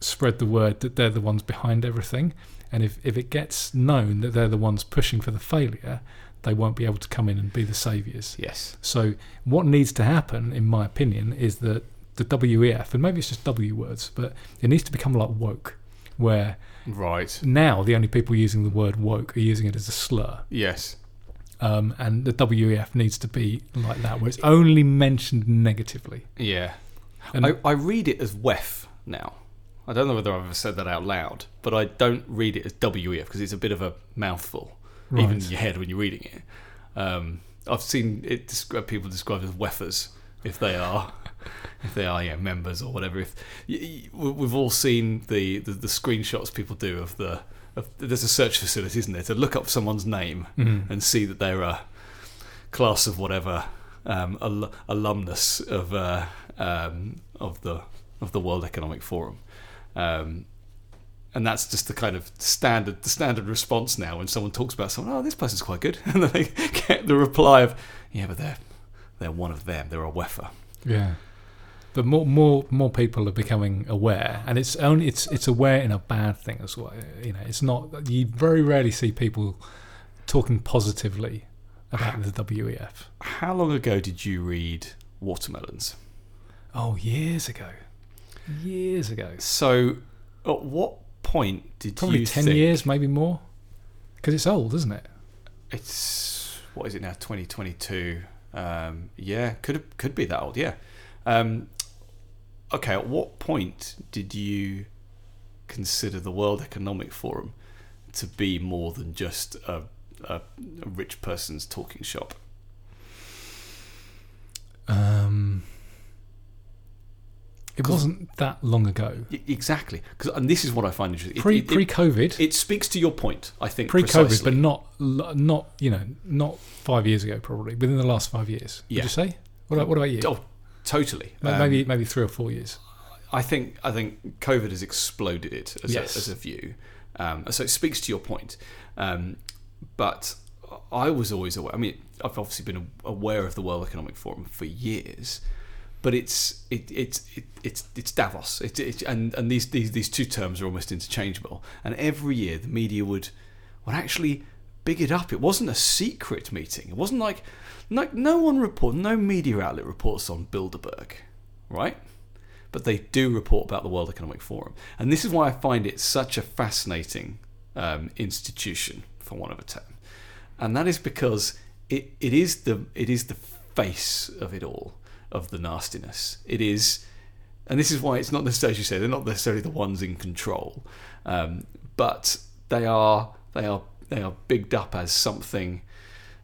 B: spread the word that they're the ones behind everything, and if if it gets known that they're the ones pushing for the failure, they won't be able to come in and be the saviors.
A: Yes.
B: So what needs to happen, in my opinion, is that the WEF, and maybe it's just W words, but it needs to become like woke, where
A: Right.
B: now the only people using the word woke are using it as a slur.
A: Yes.
B: Um, and the WEF needs to be like that, where it's only mentioned negatively.
A: Yeah.
B: And
A: I, I read it as WEF now. I don't know whether I've ever said that out loud, but I don't read it as WEF because it's a bit of a mouthful, even in your head when you're reading it. Um, I've seen it people described as WEFers if they are if they are yeah members or whatever. If we've all seen the, the the screenshots people do of the of, there's a search facility, isn't there, to look up someone's name
B: Mhm.
A: and see that they're a class of whatever um, al- alumnus of uh, um, of the of the World Economic Forum. Um, and that's just the kind of standard the standard response now when someone talks about someone. Oh, this person's quite good, and then they get the reply of, "Yeah, but they're they're one of them. They're a wefer."
B: Yeah. But more, more, more people are becoming aware, and it's only it's it's aware in a bad thing as well. You know, it's not you very rarely see people talking positively about the WEF.
A: How long ago did you read Watermelons?
B: Oh, years ago, years ago,
A: So, at what point did
B: probably
A: you
B: ten
A: think
B: years, maybe more, because it's old, isn't it?
A: It's what is it now? Twenty twenty two. Um, yeah, could could be that old. Yeah. Um, okay. At what point did you consider the World Economic Forum to be more than just a, a, a rich person's talking shop?
B: Um, it
A: 'Cause-
B: wasn't that long ago.
A: Y- Exactly. Because and this is what I find interesting. It-
B: Pre
A: it,
B: pre COVID.
A: it speaks to your point. I think
B: pre COVID,
A: precisely.
B: but not l- not you know not five years ago. Probably within the last five years.
A: Yeah.
B: Would you say? What about, what about you?
A: Oh, totally.
B: Ma-
A: Um,
B: maybe maybe three or four years.
A: I think I think COVID has exploded it as,
B: Yes.
A: a, as a view. Um, so it speaks to your point. Um, but I was always aware. I mean, I've obviously been aware of the World Economic Forum for years, but it's it, it's it, it's it's Davos. It, it, and and these, these these two terms are almost interchangeable. And every year the media would would actually big it up. It wasn't a secret meeting. It wasn't like like no one report, no media outlet reports on Bilderberg, right? but they do report about the World Economic Forum. And this is why I find it such a fascinating um, institution, for want of a term. And that is because it, it is the it is the face of it all, of the nastiness. It is, and this is why it's not necessarily as you say they're not necessarily the ones in control, um, but they are they are they are bigged up as something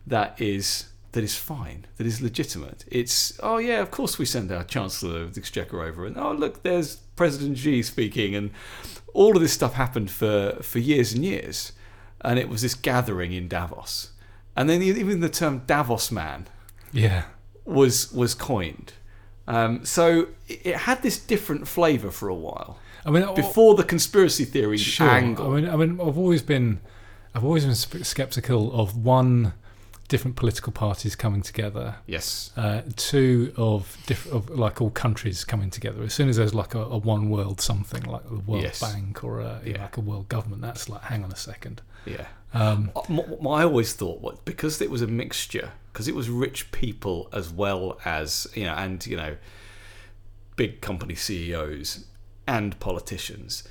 A: that is that is fine, that is legitimate. It's oh yeah, of course we send our Chancellor of the Exchequer over, and oh look, there's President Xi speaking, and all of this stuff happened for for years and years, and it was this gathering in Davos, and then even the term Davos man
B: Yeah.
A: Was was coined. Um, so it had this different flavour for a while
B: I mean, before
A: the conspiracy theory
B: sure.
A: angle.
B: I mean, I mean, I've always been, I've always been skeptical of one, different political parties coming together.
A: yes,
B: Uh, two of of like all countries coming together. As soon as there's like a, a one world something like the World
A: Yes.
B: Bank or a,
A: Yeah.
B: like a world government, that's like hang on a second.
A: yeah.
B: Um,
A: m- I always thought what because it was a mixture because it was rich people as well as you know and you know big company CEOs and politicians.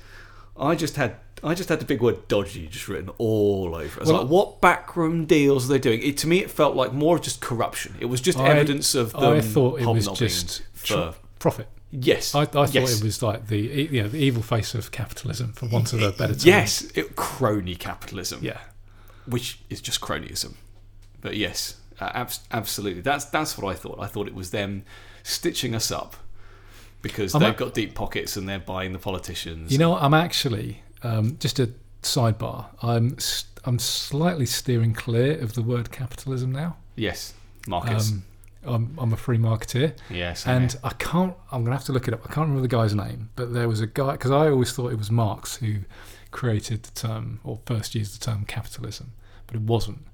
A: I just had I just had the big word dodgy just written all over. it. I was
B: Well,
A: like, what backroom deals are they doing? It, to me, it felt like more of just corruption. It was just
B: I-
A: evidence of them
B: I thought it was just
A: for
B: profit.
A: Yes.
B: I, I thought
A: yes.
B: it was like the you know the evil face of capitalism, for want of a better term.
A: yes, it, crony capitalism.
B: Yeah.
A: which is just cronyism. But yes, uh, abs- absolutely. That's that's what I thought. I thought it was them stitching us up because
B: I'm
A: they've
B: a-
A: got deep pockets and they're buying the politicians.
B: You know, what? I'm actually um, just a sidebar. I'm st- I'm slightly steering clear of the word capitalism now.
A: yes, markets.
B: Um, I'm, I'm a free marketeer,
A: yes,
B: and I can't. I'm gonna have to look it up. I can't remember the guy's name, but there was a guy because I always thought it was Marx who created the term or first used the term capitalism, but it wasn't.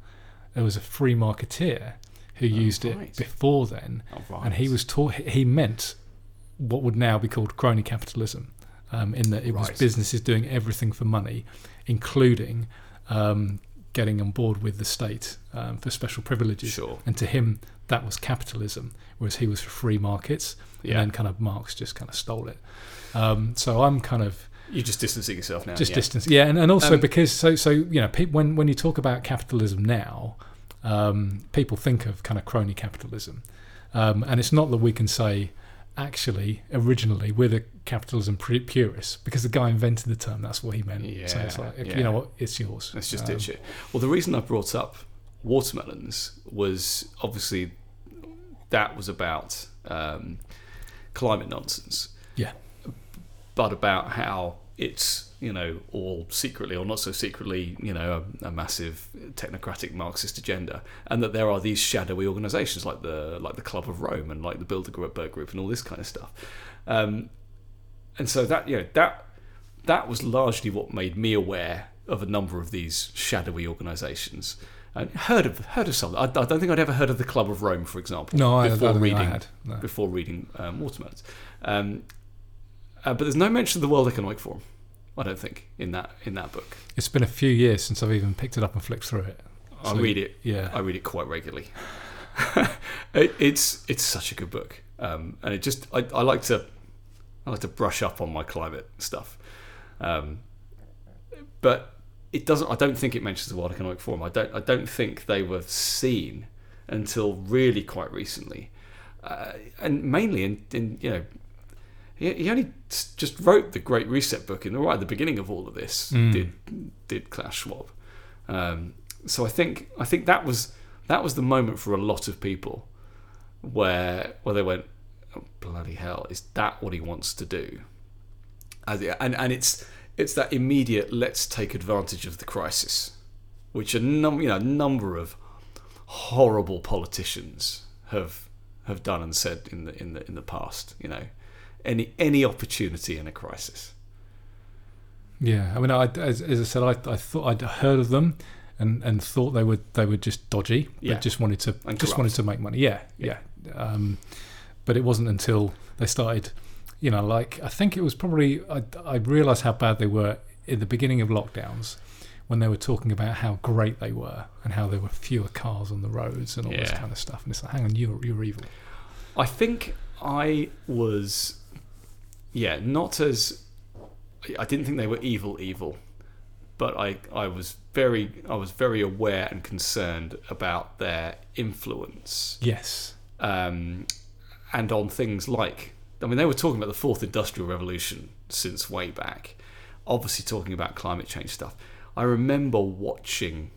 B: There was a free marketeer who used
A: right.
B: it before then,
A: Oh, right.
B: and he was taught. He meant what would now be called crony capitalism, um, in that it was businesses doing everything for money, including um, getting on board with the state um, for special privileges.
A: sure.
B: And to him, that was capitalism, whereas he was for free markets.
A: Yeah.
B: And then kind of Marx just kind of stole it. Um, so I'm kind of
A: You're just distancing yourself now.
B: just
A: yeah.
B: distance, yeah, and, and also
A: Um,
B: because so so you know pe- when when you talk about capitalism now, um, people think of kind of crony capitalism, um, and it's not that we can say actually originally we're the capitalism pu- purists because the guy invented the term. That's what he meant. Yeah, so it's like
A: yeah.
B: you know what, it's yours.
A: Let's just
B: Um,
A: ditch it. Well, the reason I brought up watermelons was obviously that was about um, climate nonsense.
B: Yeah.
A: But about how it's you know all secretly or not so secretly you know a, a massive technocratic Marxist agenda, and that there are these shadowy organisations like the like the Club of Rome and like the Bilderberg Group and all this kind of stuff. Um, and so that you know that that was largely what made me aware of a number of these shadowy organisations. And heard of heard of some. I, I don't think I'd ever heard of the Club of Rome, for example.
B: No, I, I
A: before
B: don't
A: reading
B: I had. No.
A: before reading um, Watermelons. Um, uh, but there's no mention of the World Economic Forum. I don't think in that in that book.
B: It's been a few years since I've even picked it up and flicked through it.
A: I read it.
B: Yeah.
A: I read it quite regularly. it, it's it's such a good book, um, and it just I, I like to I like to brush up on my climate stuff, um, but it doesn't. I don't think it mentions the World Economic Forum. I don't. I don't think they were seen until really quite recently, uh, and mainly in, in you know. He, he only just wrote the Great Reset book in right at the beginning of all of this.
B: Mm.
A: Did did Klaus Schwab? Um, so I think I think that was that was the moment for a lot of people where where they went, oh, bloody hell, is that what he wants to do? As and and it's it's that immediate let's take advantage of the crisis, which a num you know a number of horrible politicians have have done and said in the in the in the past. You know, any any opportunity in a crisis.
B: Yeah, I mean, I, as, as I said, I, I thought I'd heard of them, and, and thought they were they were just dodgy.
A: Yeah.
B: They just wanted to
A: And
B: just
A: corrupt.
B: wanted to make money. Yeah, yeah. Um, but it wasn't until they started, you know, like I think it was probably I, I realised how bad they were in the beginning of lockdowns when they were talking about how great they were and how there were fewer cars on the roads and all this kind of stuff. And it's like, hang on, you're you're evil.
A: I think I was, yeah, not as. I didn't think they were evil, evil, but I, I was very, I was very aware and concerned about their influence,
B: Yes.
A: um, and on things like, I mean, they were talking about the fourth industrial revolution since way back, obviously talking about climate change stuff. I remember watching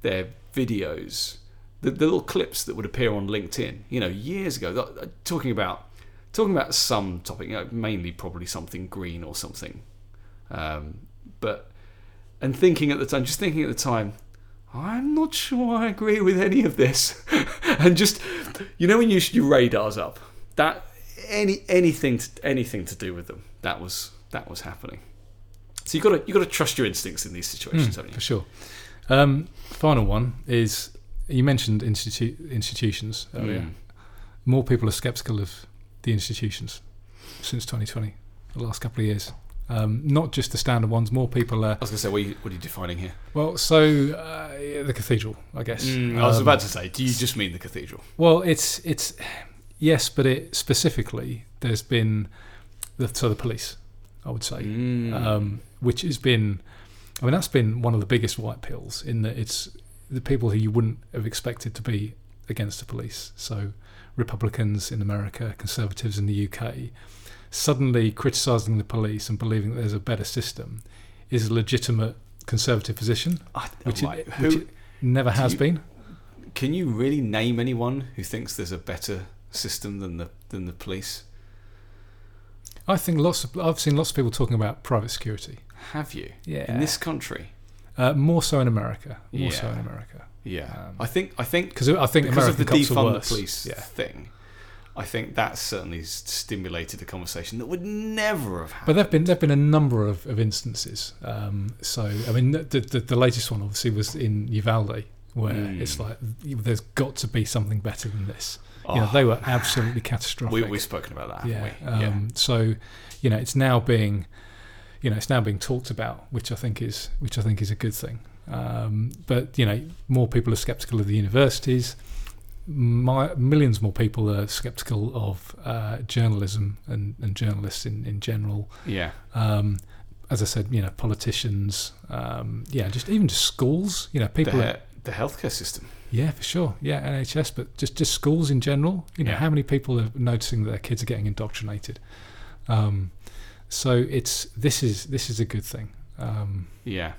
A: their videos, the, the little clips that would appear on LinkedIn, you know, years ago, uh, talking about talking about some topic, you know, mainly probably something green or something, um, but and thinking at the time, just thinking at the time, I'm not sure I agree with any of this, and just you know when you your radars up, that any anything to, anything to do with them, that was that was happening. So you got to you got to trust your instincts in these situations,
B: Mm,
A: haven't
B: for sure. Um, final one is you mentioned institu- institutions earlier.
A: Mm.
B: More people are sceptical of the institutions since 2020, the last couple of years. Um, not just the standard ones. More people are.
A: I was going to say, what are, you, what are you defining here?
B: Well, so uh, the cathedral, I guess.
A: Mm, I was
B: Um,
A: about to say, do you just mean the cathedral?
B: Well, it's it's yes, but it specifically there's been the so the police, I would say,
A: Mm.
B: um, which has been, I mean, that's been one of the biggest white pills in that it's the people who you wouldn't have expected to be against the police. So Republicans in America, Conservatives in the UK, suddenly criticising the police and believing that there's a better system is a legitimate conservative position,
A: I,
B: which,
A: right,
B: it,
A: who,
B: it never has
A: you-
B: been.
A: can you really name anyone who thinks there's a better system than the than the police?
B: I think lots of I've seen lots of people talking about private security.
A: Have you
B: Yeah,
A: in this country?
B: uh, more so in America. More so in America
A: Yeah,
B: Um,
A: I think I think
B: because I think
A: because
B: American
A: of the defund the police
B: Yeah,
A: thing. I think that certainly stimulated a conversation that would never have
B: but
A: happened.
B: there've been there've been a number of, of instances. Um, so I mean, the, the the latest one obviously was in Uvalde, where
A: Mm.
B: it's like there's got to be something better than this. You know, they were absolutely catastrophic.
A: we, we've spoken about that, haven't
B: yeah.
A: we?
B: Um, So, you know, it's now being, you know, it's now being talked about, which I think is which I think is a good thing. Um, but you know, more people are sceptical of the universities. My, millions more people are sceptical of uh, journalism and, and journalists in, in general.
A: yeah.
B: Um, as I said, you know, politicians, um, yeah, just even just schools. You know,
A: The,
B: people. are,
A: the healthcare system.
B: yeah, for sure. Yeah, NHS, but just just schools in general. You know,
A: Yeah.
B: how many people are noticing that their kids are getting indoctrinated? Um, so it's this is this is a good thing. Um,
A: Yeah.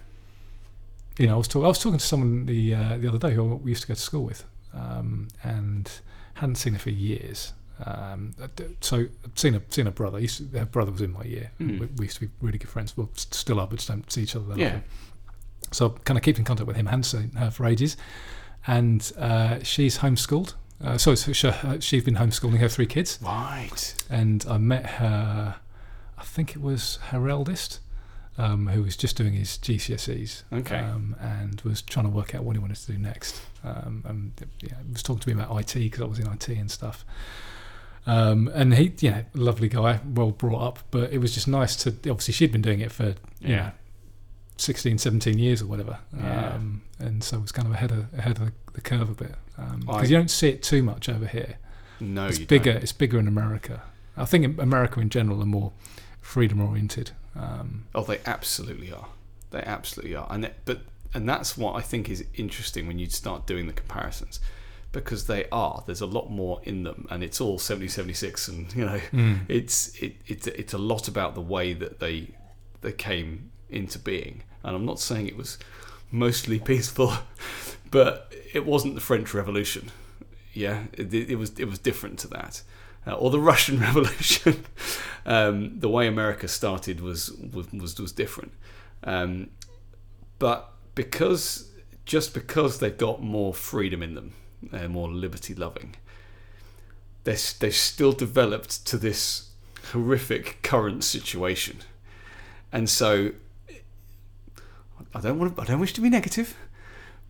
B: You know, I was talking I was talking to someone the uh, the other day who we used to go to school with, um, and hadn't seen her for years. Um, so I've seen a seen a brother. He to- her brother was in my year.
A: Mm.
B: We, we used to be really good friends. Well, still are, but just don't see each other that
A: Yeah.
B: often. So kind of keep in contact with him. Hadn't seen her for ages, and uh, she's homeschooled. Uh, so, so she, uh, she's been homeschooling her three kids,
A: Right.
B: and I met her. I think it was her eldest, um, who was just doing his GCSEs.
A: Okay.
B: Um, and was trying to work out what he wanted to do next. Um, and yeah, he was talking to me about IT because I was in IT and stuff. Um, and he, yeah, lovely guy, well brought up, but it was just nice to. Obviously, she'd been doing it for
A: Yeah.
B: know, 16, 17 years or whatever.
A: Yeah.
B: Um, and so it was kind of ahead of ahead of the, curve a bit because
A: I-
B: you don't see it too much over here.
A: No,
B: it's bigger.
A: Don't.
B: It's bigger in America. I think America in general are more freedom oriented. Um,
A: Oh, they absolutely are. They absolutely are. And it, but and that's what I think is interesting when you start doing the comparisons, because they are. There's a lot more in them, and it's all 70, 76, and you know,
B: Mm.
A: it's it, it's it's a lot about the way that they they came into being. And I'm not saying it was mostly peaceful, but it wasn't the French Revolution. Yeah, it, it was it was different to that, uh, or the Russian Revolution. um, the way America started was was was, different, um, but because just because they've got more freedom in them, they're more liberty loving. They're, they've still developed to this horrific current situation, and so I don't want to, I don't wish to be negative,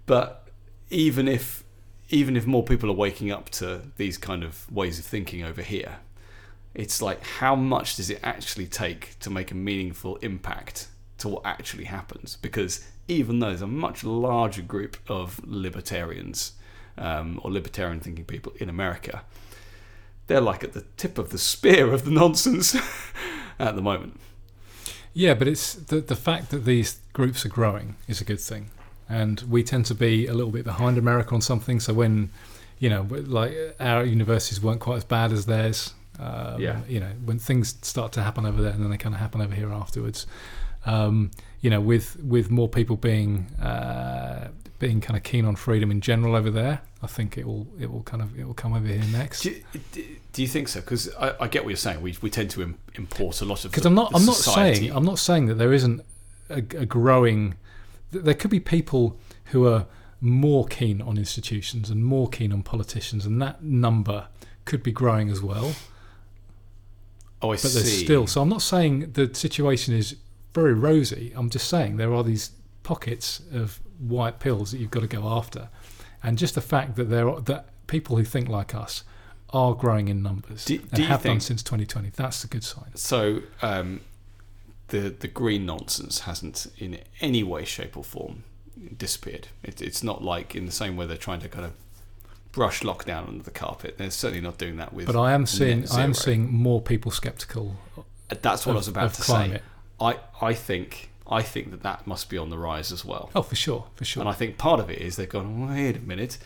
A: but even if even if more people are waking up to these kind of ways of thinking over here, it's like how much does it actually take to make a meaningful impact to what actually happens? Because even though there's a much larger group of libertarians um, or libertarian thinking people in America, they're like at the tip of the spear of the nonsense at the moment.
B: Yeah, but it's the the fact that these groups are growing is a good thing, and we tend to be a little bit behind America on something. So when, you know, like our universities weren't quite as bad as theirs. Um,
A: Yeah.
B: You know, when things start to happen over there, and then they kind of happen over here afterwards. Um, you know, with with more people being uh, being kind of keen on freedom in general over there, I think it will it will kind of it will come over here next.
A: Do you, do you think so? Because I, I get what you're saying. We, we tend to import a lot of
B: because I'm not I'm not
A: society.
B: saying I'm not saying that there isn't a, a growing there could be people who are more keen on institutions and more keen on politicians and that number could be growing as well.
A: Oh, I
B: but
A: see.
B: But there's still so I'm not saying the situation is very rosy. I'm just saying there are these pockets of white pills that you've got to go after. And just the fact that there are that people who think like us are growing in numbers
A: Do-
B: and
A: do you
B: have done since 2020 that's a good sign.
A: So um, the the green nonsense hasn't in any way, shape, or form disappeared. It, it's not like in the same way they're trying to kind of brush lockdown under the carpet. They're certainly not doing that with.
B: But I am seeing I am seeing more people sceptical
A: That's what
B: of,
A: I was about to
B: climate.
A: say. I I think I think that that must be on the rise as well.
B: Oh, for sure, for sure.
A: And I think part of it is they've gone. Wait a minute.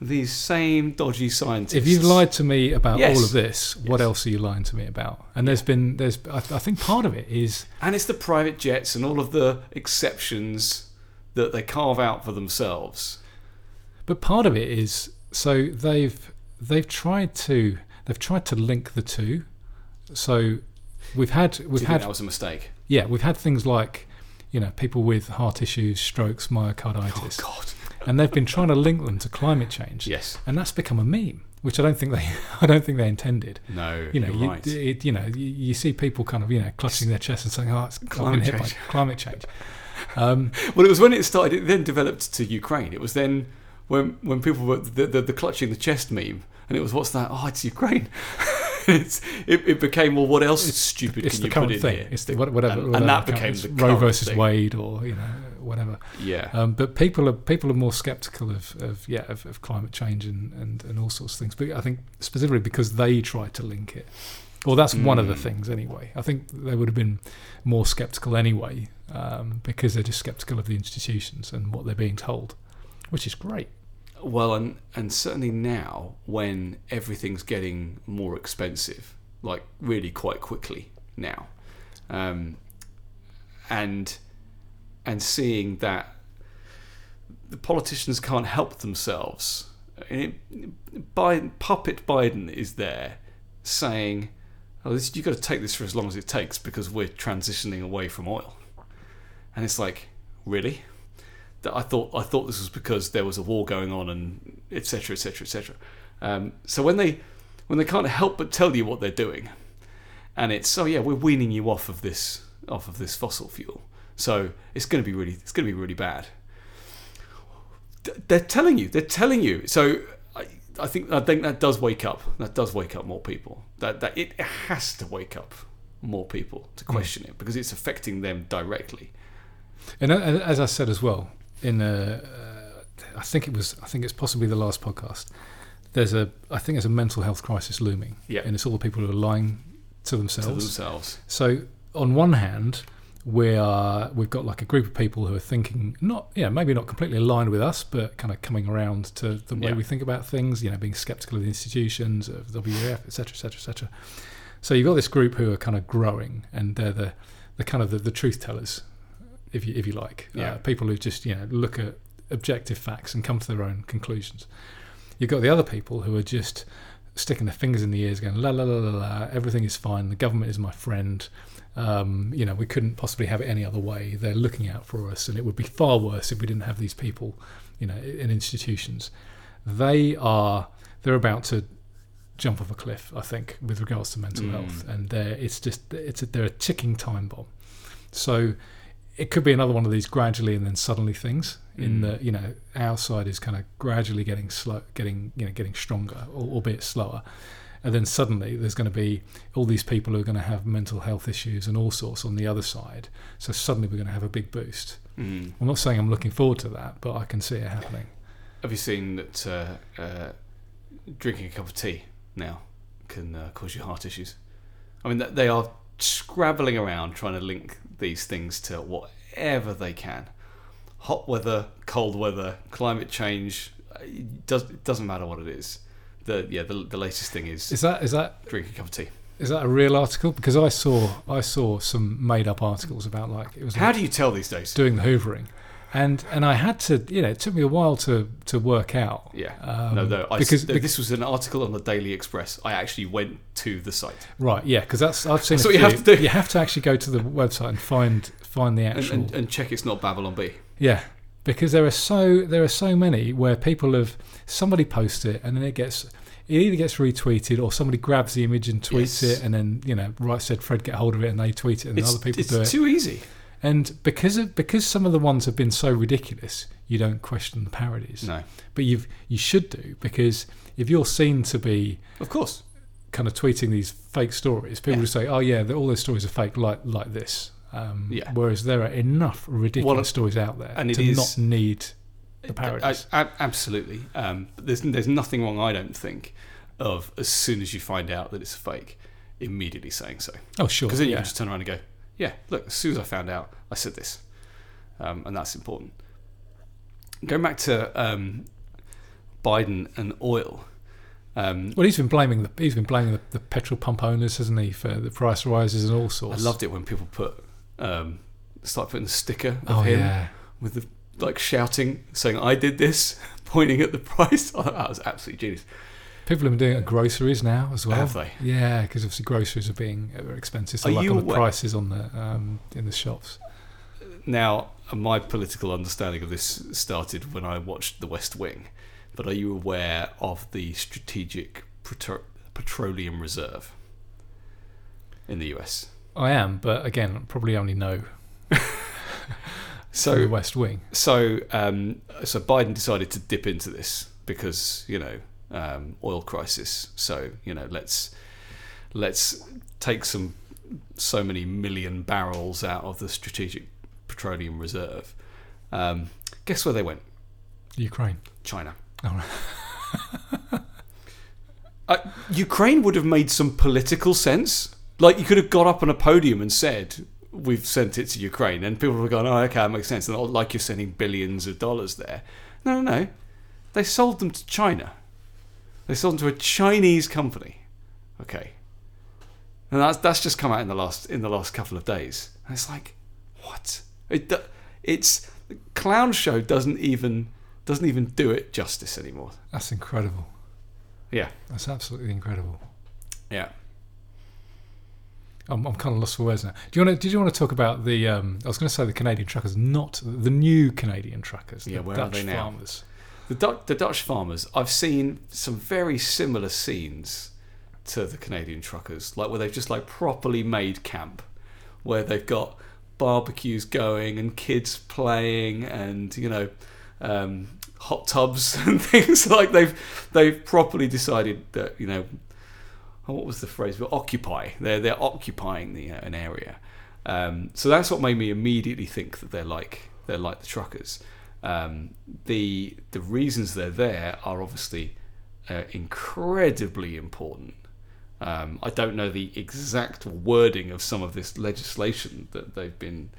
A: These same dodgy scientists.
B: if you've lied to me about
A: Yes.
B: all of this, what
A: Yes.
B: else are you lying to me about? And there's been there's I, I think part of it is
A: And it's the private jets and all of the exceptions that they carve out for themselves.
B: But part of it is so they've they've tried to they've tried to link the two. So we've had we've
A: you think
B: had
A: that was a mistake?
B: yeah we've had things like you know people with heart issues, strokes, myocarditis,
A: Oh, God.
B: And they've been trying to link them to climate change,
A: Yes.
B: and that's become a meme, which I don't think they I don't think they intended.
A: No.
B: You know, you,
A: right.
B: it, you know, you, you see people kind of you know clutching their chest and saying, "Oh, it's
A: Climate
B: been hit by climate change." Um,
A: well, it was when it started. It then developed to Ukraine. It was then when when people were the, the, the clutching the chest meme, and it was what's that? Oh, it's Ukraine. it's, it, it became well. What else stupid
B: it's
A: can
B: the
A: you
B: current
A: put in
B: thing.
A: here?
B: It's the whatever,
A: And- and that became the
B: Roe versus
A: thing.
B: Wade, or you know whatever.
A: Yeah.
B: Um, but people are people are more sceptical of, of yeah of, of climate change and, and, and all sorts of things. But I think specifically because they try to link it. Well, that's one of the
A: Mm.
B: things anyway. I think they would have been more skeptical anyway um, because they're just skeptical of the institutions and what they're being told, which is great.
A: Well, and and certainly now when everything's getting more expensive, like really quite quickly now, um, and and seeing that the politicians can't help themselves. It, Biden, puppet Biden is there saying, "Oh, this, you've got to take this for as long as it takes because we're transitioning away from oil," and it's like, really? I thought I thought this was because there was a war going on and etc. etc. etc. So when they when they can't help but tell you what they're doing, and it's oh yeah, we're weaning you off of this off of this fossil fuel, so it's going to be really it's going to be really bad. They're telling you, they're telling you. So I, I think I think that does wake up. That does wake up more people. That that it has to wake up more people to hmm. question it because it's affecting them directly.
B: And uh, as I said as well, in a, uh, I think it was, I think it's possibly the last podcast. There's a, I think there's a mental health crisis looming,
A: Yeah.
B: and it's all the people who are lying to themselves.
A: To
B: themselves. So on one hand, we are we've got like a group of people who are thinking not yeah maybe not completely aligned with us, but kind of coming around to the way
A: Yeah.
B: we think about things. You know, being sceptical of the institutions of WEF, etc., etc., etc. So you've got this group who are kind of growing, and they're the the kind of the, the truth tellers, if you if you like,
A: Yeah.
B: uh, people who just you know look at objective facts and come to their own conclusions. You've got the other people who are just sticking their fingers in the ears, going la la la la la. Everything is fine. The government is my friend. Um, you know, we couldn't possibly have it any other way. They're looking out for us, and it would be far worse if we didn't have these people, you know, in institutions. They are they're about to jump off a cliff. I think with regards to mental
A: Mm.
B: health, and they're it's just it's a, they're a ticking time bomb. So it could be another one of these gradually and then suddenly things. In
A: Mm.
B: the you know our side is kind of gradually getting slow, getting you know getting stronger, al- albeit slower. And then suddenly there's going to be all these people who are going to have mental health issues and all sorts on the other side. So suddenly we're going to have a big boost.
A: Mm.
B: I'm not saying I'm looking forward to that, but I can see it happening.
A: Have you seen that uh, uh, drinking a cup of tea now can uh, cause you heart issues? I mean, they are scrabbling around trying to link these things to whatever they can. Hot weather, cold weather, climate change. uh, It, does, it doesn't matter what it is. The yeah, the, the latest thing is
B: Is that is that
A: drink a cup of tea.
B: is that a real article? Because I saw I saw some made up articles about like it was
A: How
B: like
A: do you tell these days?
B: doing the hoovering, and and I had to you know it took me a while to to work out.
A: Yeah.
B: Um,
A: no, no. I,
B: because,
A: because this was an article on the Daily Express. I actually went to the site
B: right, yeah, because that's I've seen.
A: What you have to do.
B: You have to actually go to the website and find find the
A: and,
B: actual.
A: and, and check it's not Babylon Bee.
B: Yeah, because there are so there are so many where people have somebody posts it and then it gets it either gets retweeted or somebody grabs the image and tweets
A: Yes.
B: it and then you know right said Fred get hold of it and they tweet it and
A: It's,
B: other people do it It's
A: too easy.
B: and because of because some of the ones have been so ridiculous you don't question the parodies
A: No,
B: but you've you should do because if you're seen to be
A: of course.
B: kind of tweeting these fake stories people
A: Yeah.
B: will say oh yeah all those stories are fake like like this um,
A: Yeah.
B: whereas there are enough ridiculous
A: Well,
B: stories out there
A: and
B: to
A: is-
B: not need the parodies.
A: I, I, absolutely. Um, there's there's nothing wrong, I don't think, of as soon as you find out that it's fake, immediately saying so.
B: Oh, sure.
A: Because then you
B: yeah.
A: can just turn around and go, yeah, look, as soon as I found out, I said this. Um, and that's important. Going back to um, Biden and oil. Um,
B: Well, he's been blaming the he's been blaming the, the petrol pump owners, hasn't he, for the price rises and all sorts.
A: I loved it when people put um, start putting a sticker of
B: Oh
A: him
B: yeah,
A: with the like shouting, saying "I did this," pointing at the price. Oh, that was absolutely genius.
B: people have been doing it at groceries now as well.
A: Have they?
B: Yeah, because obviously groceries are being uh, expensive. So
A: Are
B: like on the
A: aware-
B: prices on the um, in the shops.
A: Now, my political understanding of this started when I watched The West Wing. But are you aware of the Strategic Petro- Petroleum Reserve in the US?
B: I am, but again, probably only know from the
A: So,
B: West Wing.
A: so, um, so Biden decided to dip into this because you know um, oil crisis. So you know let's let's take some so many million barrels out of the Strategic Petroleum Reserve. Um, guess where they went?
B: Ukraine.
A: China.
B: Oh,
A: Uh, Ukraine would have made some political sense. Like you could have got up on a podium and said, "We've sent it to Ukraine," and people would have gone, "Oh, okay, that makes sense." And not like you're sending billions of dollars there. No, no, no. They sold them to China. They sold them to a Chinese company. Okay, and that's that's just come out in the last in the last couple of days. And it's like, what? It it's the clown show doesn't even doesn't even do it justice anymore.
B: that's incredible.
A: Yeah.
B: That's absolutely incredible.
A: Yeah.
B: I'm, I'm kind of lost for words now. Do you want to? Did you want to talk about the? Um, I was going to say the Canadian truckers, not the new Canadian truckers.
A: Yeah,
B: the
A: where are
B: Dutch
A: they now?
B: farmers.
A: The, Du- the Dutch farmers, I've seen some very similar scenes to the Canadian truckers, like where they've just like properly made camp, where they've got barbecues going and kids playing and you know um, hot tubs and things like they've they've properly decided that you know oh, what was the phrase? Well, occupy. They're they're occupying the uh, an area. Um, so that's what made me immediately think that they're like they're like the truckers. Um, the the reasons they're there are obviously uh, incredibly important. Um, I don't know the exact wording of some of this legislation that they've been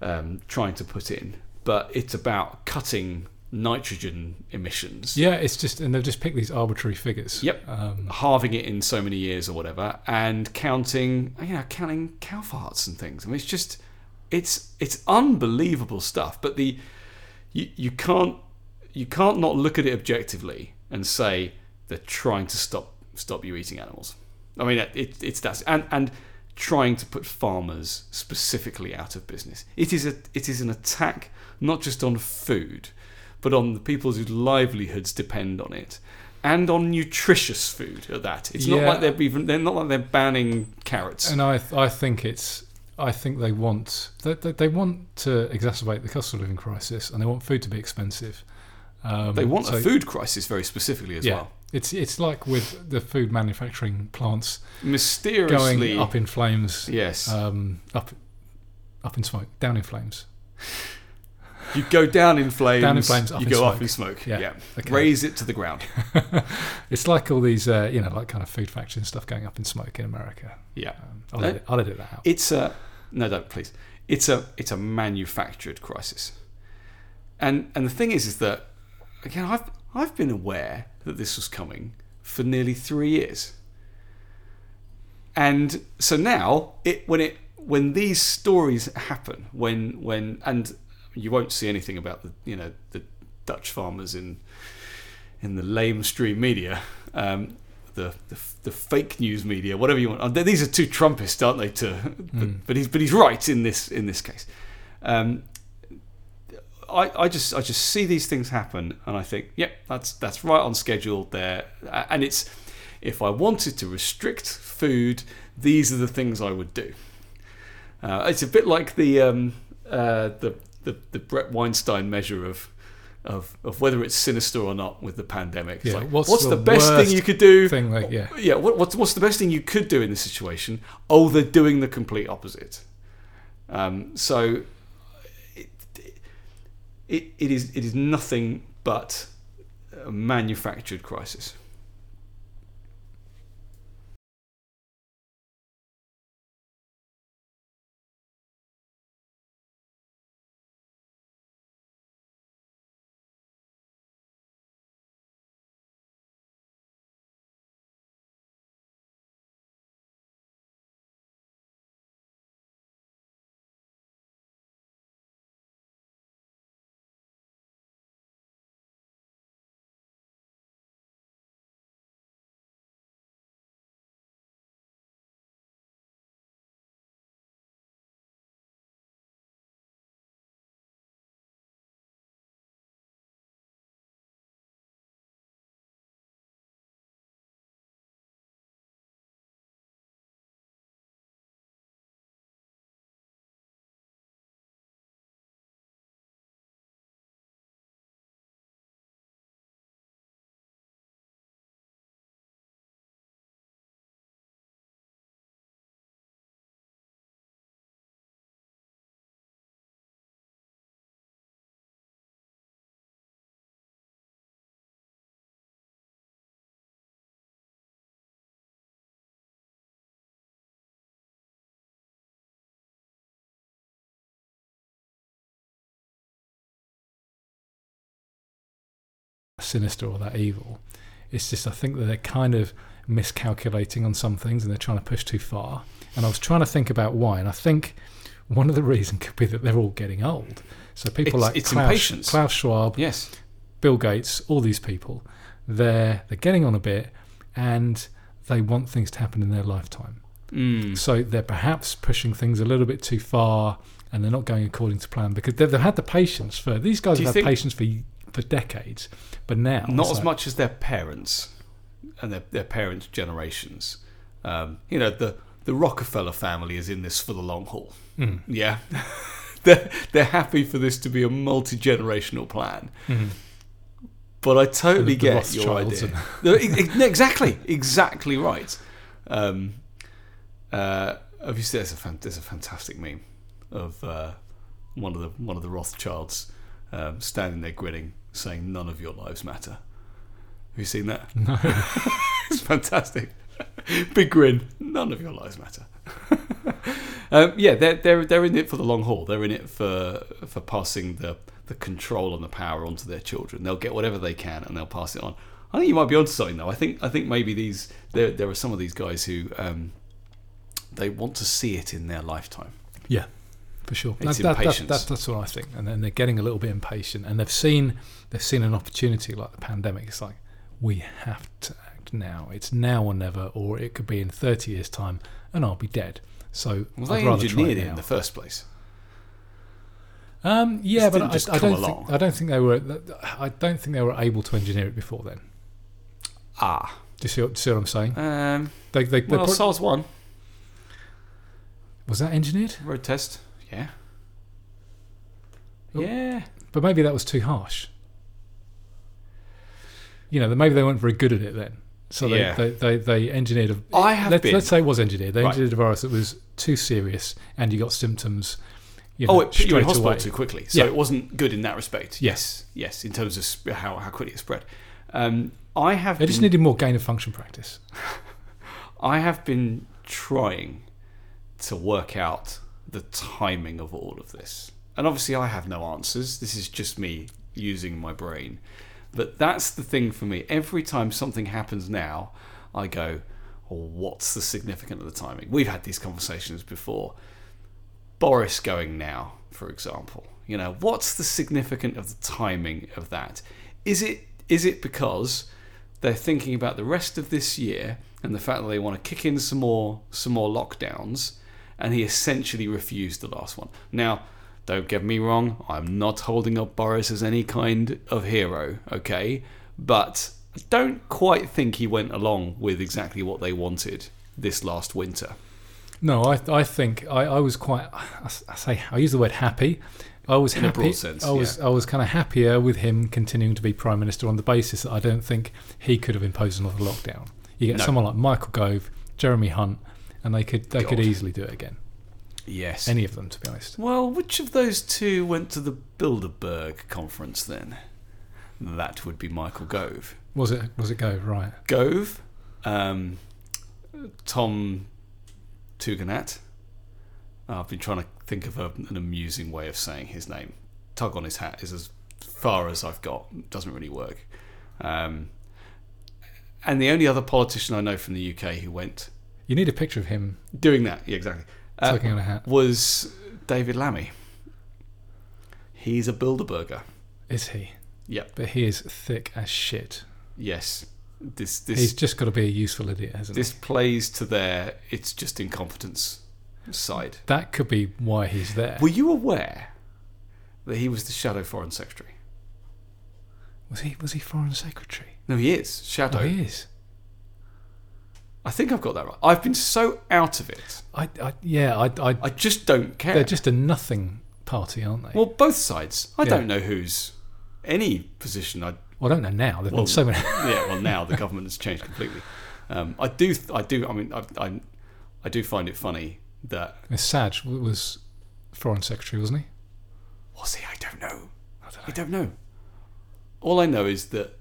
A: um, trying to put in, but it's about cutting nitrogen emissions
B: Yeah, it's just and they've just picked these arbitrary figures.
A: Yep.
B: Um,
A: halving it in so many years or whatever, and counting, you know, counting cow farts and things. I mean, it's just, it's it's unbelievable stuff. But the, you you can't you can't not look at it objectively and say they're trying to stop stop you eating animals. I mean, it, it's that and and trying to put farmers specifically out of business. It is a it is an attack not just on food, but on the people whose livelihoods depend on it, and on nutritious food at that. It's not like they're even they're not like they're banning carrots.
B: and I I think it's I think they want they, they, they want to exacerbate the cost of living crisis and they want food to be expensive. Um,
A: they want
B: so-
A: a food crisis very specifically as
B: yeah,
A: well.
B: it's it's like with the food manufacturing plants
A: Mysteriously,
B: going up in flames,
A: yes,
B: um, up up in smoke, down in flames.
A: You go down in flames.
B: Down in flames,
A: you go
B: smoke.
A: up in smoke.
B: Yeah,
A: Yeah,
B: okay.
A: raise it to the ground.
B: It's like all these, uh, you know, like kind of food factories and stuff going up in smoke in America.
A: Yeah,
B: Um, I'll,
A: No.
B: edit, I'll edit that out.
A: it's a no, don't please. It's a it's a manufactured crisis, and and the thing is, is that again, I've I've been aware that this was coming for nearly three years, and so now it when it when these stories happen, when when and you won't see anything about the you know the Dutch farmers in in the lamestream media. Um, the, the the fake news media, whatever you want. Uh, These are two Trumpists, aren't they? To but, but he's but he's right in this in this case. Um, I, I just I just see these things happen and I think, yep, that's that's right on schedule there. And it's if I wanted to restrict food, these are the things I would do. Uh, it's a bit like the um, uh, the, the the Bret Weinstein measure of. Of, of whether it's sinister or not with the pandemic. It's
B: Yeah,
A: like,
B: what's
A: what's,
B: the
A: the, best thing you could do?
B: Thing like yeah,
A: yeah, what, what's, what's the best thing you could do in this situation? Oh, they're doing the complete opposite. Um, so it, it, it is it is nothing but a manufactured crisis.
B: Sinister or that evil. It's just I think that they're kind of miscalculating on some things and they're trying to push too far. And I was trying to think about why, and I think one of the reasons could be that they're all getting old. So people
A: It's-
B: like
A: it's
B: Klaus. Klaus Schwab,
A: Yes,
B: Bill Gates, all these people, they're they're getting on a bit, and they want things to happen in their lifetime.
A: Mm.
B: So they're perhaps pushing things a little bit too far, and they're not going according to plan because they've, they've had the patience for these guys have had
A: think-
B: patience for for decades, but now
A: Not as
B: like-
A: much as their parents and their, their parents' generations. Um, you know, the, the Rockefeller family is in this for the long haul.
B: Mm,
A: Yeah. they're, they're happy for this to be a multi generational plan.
B: mhm.
A: But I totally get your idea. E- exactly, exactly right. Um, uh, obviously, there's a fan, there's a fantastic meme of uh, one of the one of the Rothschilds um, standing there grinning, saying, "None of your lives matter." Have you seen that?
B: No.
A: it's fantastic. Big grin. None of your lives matter. um, yeah, they're they're they're in it for the long haul. They're in it for for passing the the control and the power onto their children. They'll get whatever they can and they'll pass it on. I think you might be onto something though. I think I think maybe these there there are some of these guys who um, they want to see it in their lifetime.
B: Yeah, for sure.
A: It's
B: That- that- that- that- that's what I think. And then they're getting a little bit impatient, and they've seen they've seen an opportunity like the pandemic. It's like we have to act now. It's now or never, or it could be in thirty years' time, and I'll be dead. So
A: Well,
B: I'd
A: they
B: rather try
A: engineered it in the first place.
B: Um, yeah, but I,
A: just
B: I don't
A: along.
B: think I don't think they were. I don't think they were able to engineer it before then.
A: Ah,
B: Do you see, what- do you see what I'm saying?
A: um,
B: they, they
A: well,
B: pro-
A: SARS one
B: was that engineered?
A: road test. Yeah,
B: Oh.
A: yeah.
B: But maybe that was too harsh. You know, maybe they weren't very good at it then. So they,
A: Yeah.
B: they, they, they engineered a.
A: I have
B: let's,
A: been.
B: let's say it was engineered. They
A: Right.
B: engineered a virus that was too serious and you got symptoms. You know,
A: Oh, it put you in hospital
B: away.
A: too quickly, so
B: Yeah.
A: it wasn't good in that respect. Yes, yes, in terms of how how quickly it spread. Um, I have
B: They just needed more gain of function practice.
A: I have been trying to work out the timing of all of this, and obviously I have no answers. This is just me using my brain, but that's the thing for me. Every time something happens now, I go, oh, "What's the significance of the timing?" We've had these conversations before. Boris going now, for example. You know, what's the significance of the timing of that? Is it is it because they're thinking about the rest of this year and the fact that they want to kick in some more some more lockdowns and he essentially refused the last one. Now, don't get me wrong, I'm not holding up Boris as any kind of hero, okay? But I don't quite think he went along with exactly what they wanted this last winter.
B: No, I, I think I, I was quite—I say I use the word happy. I was
A: In a
B: happy.
A: broad sense,
B: I was I was kind of happier with him continuing to be prime minister on the basis that I don't think he could have imposed another lockdown. You get
A: No.
B: someone like Michael Gove, Jeremy Hunt, and they could they could easily do it again.
A: Yes.
B: Any of them, to be honest.
A: Well, which of those two went to the Bilderberg conference then? That would be Michael Gove.
B: Was it was it Gove? Right.
A: Gove, um, Tom Tugendhat. I've been trying to think of a, an amusing way of saying his name. Tug on his hat is as far as I've got. Doesn't really work. Um, and the only other politician I know from the UK who went
B: You need a picture of him
A: doing that, yeah, exactly, uh,
B: on a hat.
A: was David Lammy. He's a Bilderberger.
B: Is he?
A: Yep.
B: But he is thick as shit.
A: Yes. This this
B: He's just got to be a useful idiot, hasn't
A: this
B: he?
A: plays to their it's just incompetence side.
B: That could be why he's there.
A: Were you aware that he was the shadow foreign secretary?
B: Was he was he foreign secretary?
A: No, he is shadow.
B: Oh, he is.
A: I think I've got that right. I've been so out of it.
B: I, I yeah, I, I
A: I just don't care.
B: they're just a nothing party, aren't they?
A: well, both sides. I
B: Yeah.
A: don't know who's any position. I
B: Well, I don't know now. There've
A: Well,
B: been so many.
A: yeah. Well, now the government has changed completely. Um, I do. I do. I mean, I, I, I do find it funny that
B: Saj was foreign secretary, wasn't he?
A: was he? I don't know.
B: I don't know.
A: I don't know. All I know is that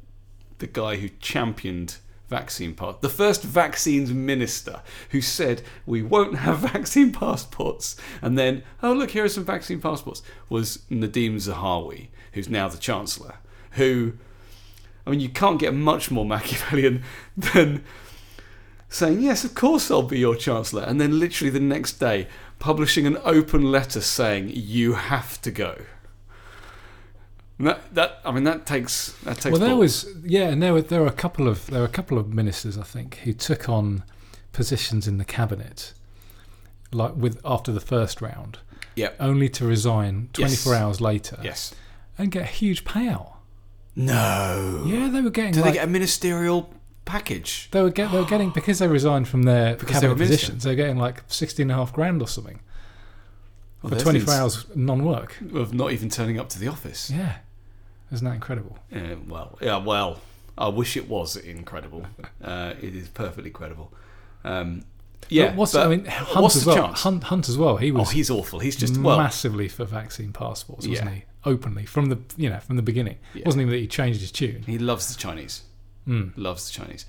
A: the guy who championed vaccine pass, the first vaccines minister who said we won't have vaccine passports, and then oh look here are some vaccine passports, was Nadhim Zahawi, who's now the chancellor. Who, I mean, you can't get much more Machiavellian than saying yes, of course I'll be your chancellor, and then literally the next day publishing an open letter saying you have to go. And that, that I mean that takes that takes.
B: well, there
A: balls.
B: was yeah, and there were there were a couple of there were a couple of ministers I think who took on positions in the cabinet, like with after the first round,
A: Yep.
B: only to resign 24
A: Yes.
B: hours later
A: Yes.
B: and get a huge payout.
A: No.
B: Yeah, they were getting.
A: Do
B: like,
A: they get a ministerial package?
B: They were, get, they were getting because they resigned from their
A: Because
B: cabinet
A: were minister.
B: positions. They're getting like sixteen and a half grand or something
A: Well,
B: for twenty four hours non-work.
A: of not even turning up to the office.
B: Yeah, isn't that incredible?
A: Yeah, well, yeah, well, I wish it was incredible. Uh, it is perfectly credible. Um, yeah,
B: But what's
A: but
B: I mean, Hunt
A: what's
B: as
A: the
B: well.
A: chance?
B: Hunt, Hunt as well. He was.
A: oh, he's awful. He's just well,
B: massively for vaccine passports, wasn't
A: Yeah.
B: he? Openly from the you know from the beginning.
A: Yeah.
B: It wasn't even that he changed his tune.
A: he loves the Chinese.
B: Mm.
A: Loves the Chinese.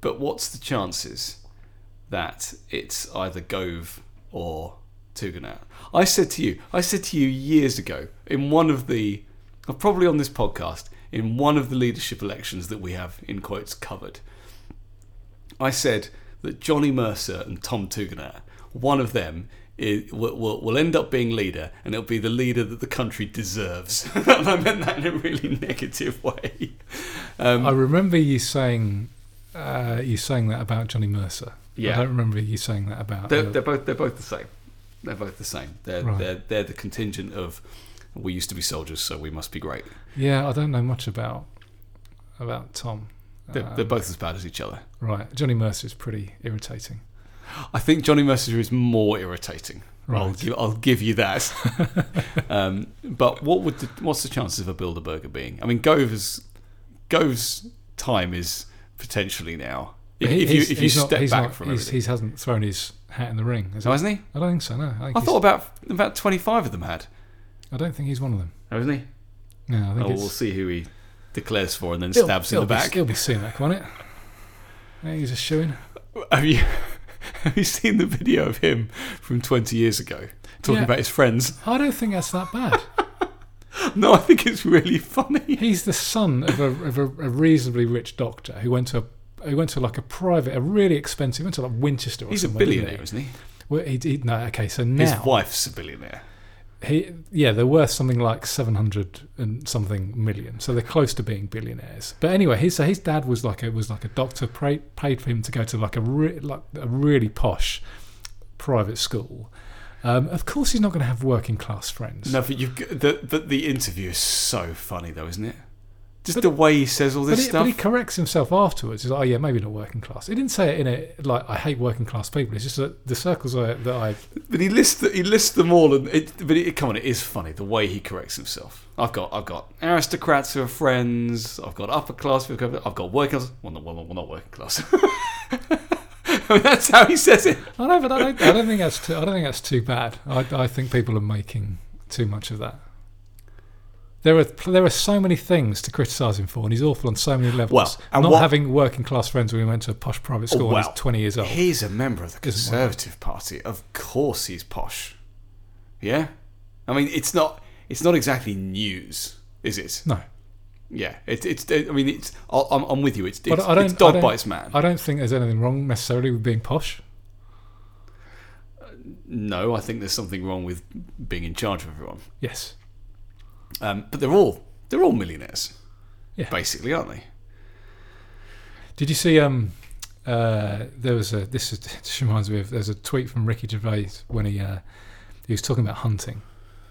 A: But what's the chances that it's either Gove or Tugendhat? I said to you, I said to you years ago in one of the, uh, probably on this podcast, in one of the leadership elections that we have in quotes covered. I said that Johnny Mercer and Tom Tugendhat, one of them is, will, will, will end up being leader, and it'll be the leader that the country deserves. and I meant that in a really negative way. Um,
B: I remember you saying uh, you saying that about Johnny Mercer.
A: Yeah.
B: I don't remember you saying that about.
A: They're, they're both they're both the same. They're both the same. They're
B: Right.
A: they're they're the contingent of we used to be soldiers, so we must be great.
B: yeah, I don't know much about about Tom.
A: They're,
B: Um,
A: they're both as bad as each other.
B: right. Johnny Mercer is pretty irritating.
A: I think Johnny Mercer is more irritating. I'll, give, I'll give you that. um, but what would the, what's the chances of a Bilderberger being? I mean, Gove's Gove's time is potentially now. If,
B: He-
A: if you if you
B: he's not-
A: step back
B: not-
A: from everything,
B: he hasn't thrown his hat in the ring. Has
A: oh,
B: he?
A: hasn't he?
B: I don't think so. No, I,
A: I thought about about twenty five of them had.
B: I don't think he's one of them.
A: Oh, isn't he?
B: No, I think
A: Oh, we'll see who he declares for and then
B: he'll-
A: stabs in
B: he'll
A: the
B: be-
A: back.
B: He'll be seeing that, won't it? Yeah, he's just shooing.
A: Have you have you seen the video of him from twenty years ago talking
B: Yeah.
A: about his friends?
B: I don't think that's that bad.
A: No, I think it's really funny.
B: He's the son of a, of a, a reasonably rich doctor who went to a, who went to like a private, a really expensive, went to like Winchester or
A: He's a billionaire, isn't he?
B: He? Well, he, he, no, okay, so now His
A: wife's a billionaire.
B: He, yeah, they're worth something like seven hundred and something million, so they're close to being billionaires. But anyway, his so his dad was like a was like a doctor, paid paid for him to go to like a re, like a really posh private school. Um, of course, he's not going to have working class friends.
A: No, but you the but the interview is so funny though, isn't it? Just the way he says all
B: But,
A: this
B: he,
A: stuff.
B: but he corrects himself afterwards. He's like, "Oh yeah, maybe not working class." He didn't say it in a like, "I hate working class people." It's just that the circles I, that I
A: But he lists the, he lists them all, and it, but it, come on, it is funny the way he corrects himself. I've got I've got aristocrats who are friends. I've got upper class. are- I've got working class. Well, not, well, well, not working class. I mean, that's how he says it.
B: I know, but I don't, I don't think that's too, I don't think that's too bad. I, I think people are making too much of that. There are there are so many things to criticise him for, and he's awful on so many levels.
A: Well, and
B: not
A: what-
B: having working class friends when he went to a posh private school when
A: well,
B: he's twenty years old.
A: He's a member of the. Conservative Party. Of course, he's posh. Yeah, I mean, it's not it's not exactly news, is it?
B: No,
A: Yeah, it, it's. I mean, it's. I'm, I'm with you. It's. It's,
B: I don't-
A: it's dog
B: I don't-
A: bites man.
B: I don't think there's anything wrong necessarily with being posh.
A: Uh, no, I think there's something wrong with being in charge of everyone.
B: Yes,
A: Um, but they're all they're all millionaires,
B: Yeah.
A: basically, aren't they?
B: Did you see? Um, uh, there was a. This is, this reminds me of. There's a tweet from Ricky Gervais when he uh, he was talking about hunting,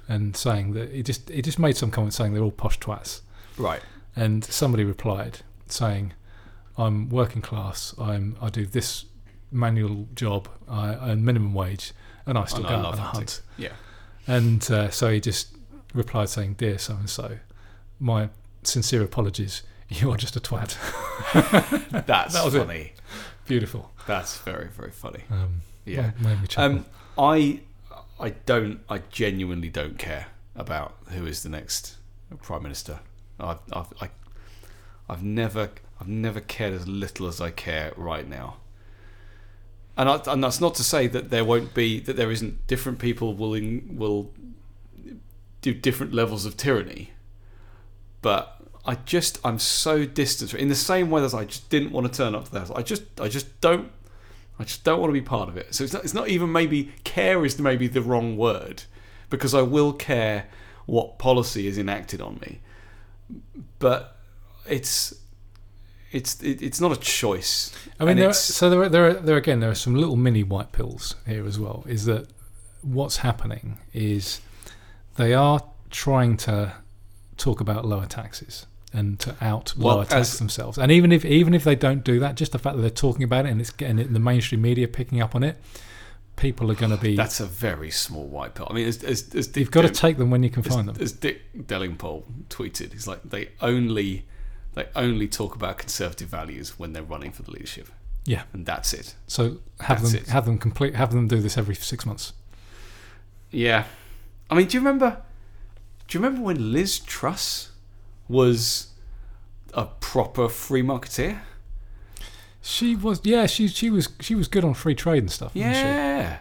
B: and saying that he just he just made some comment saying they're all posh twats,
A: Right.
B: and somebody replied saying, "I'm working class. I'm I do this manual job. I earn minimum wage, and I still
A: And
B: go
A: I
B: out
A: love
B: and
A: hunting.
B: hunt."
A: Yeah.
B: And uh, so he just replied saying, "Dear so and so, my sincere apologies. You are just a twat."
A: That's
B: That was it.
A: funny.
B: Beautiful.
A: That's very very funny.
B: Um,
A: Yeah.
B: well, made me.
A: Um, I I don't I genuinely don't care about who is the next prime minister. I've I've I, I've never I've never cared as little as I care right now. And I, and that's not to say that there won't be that there isn't different people willing will do different levels of tyranny. But I just I'm so distant in the same way that I just didn't want to turn up to the house. I just I just don't I just don't want to be part of it. So it's not, it's not even maybe care is maybe the wrong word because I will care what policy is enacted on me. But it's it's it, it's not a choice.
B: I mean, there,
A: it's-
B: so there, are, there, are, there again, there are some little mini white pills here as well. Is that what's happening? Is they are trying to talk about lower taxes and to out
A: Well,
B: lower tax themselves. And even if even if they don't do that, just the fact that they're talking about it and it's getting it in the mainstream media picking up on it, people are going to be.
A: that's a very small white pill. I mean, as, as, as Dick
B: you've got to take them when you can find them.
A: as Dick Delingpole tweeted, he's like they only they only talk about conservative values when they're running for the leadership,
B: Yeah.
A: and that's it.
B: So have
A: That's
B: them
A: it.
B: have them complete have them do this every six months.
A: Yeah, I mean, do you remember? Do you remember when Liz Truss was a proper free marketeer?
B: She was yeah she she was she was good on free trade and stuff. wasn't she?
A: Yeah,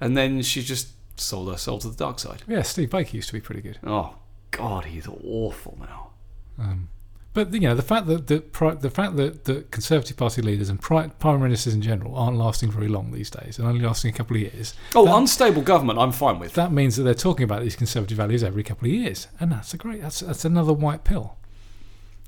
A: and then she just sold her soul to the dark side.
B: yeah. Steve Baker used to be pretty good.
A: Oh God, he's awful now.
B: Um, but you know the fact that the the fact that the Conservative Party leaders and prime ministers in general aren't lasting very long these days and only lasting a couple of years.
A: Oh,
B: That-
A: unstable government, I'm fine with.
B: That means that they're talking about these conservative values every couple of years, and that's a great that's that's another white pill.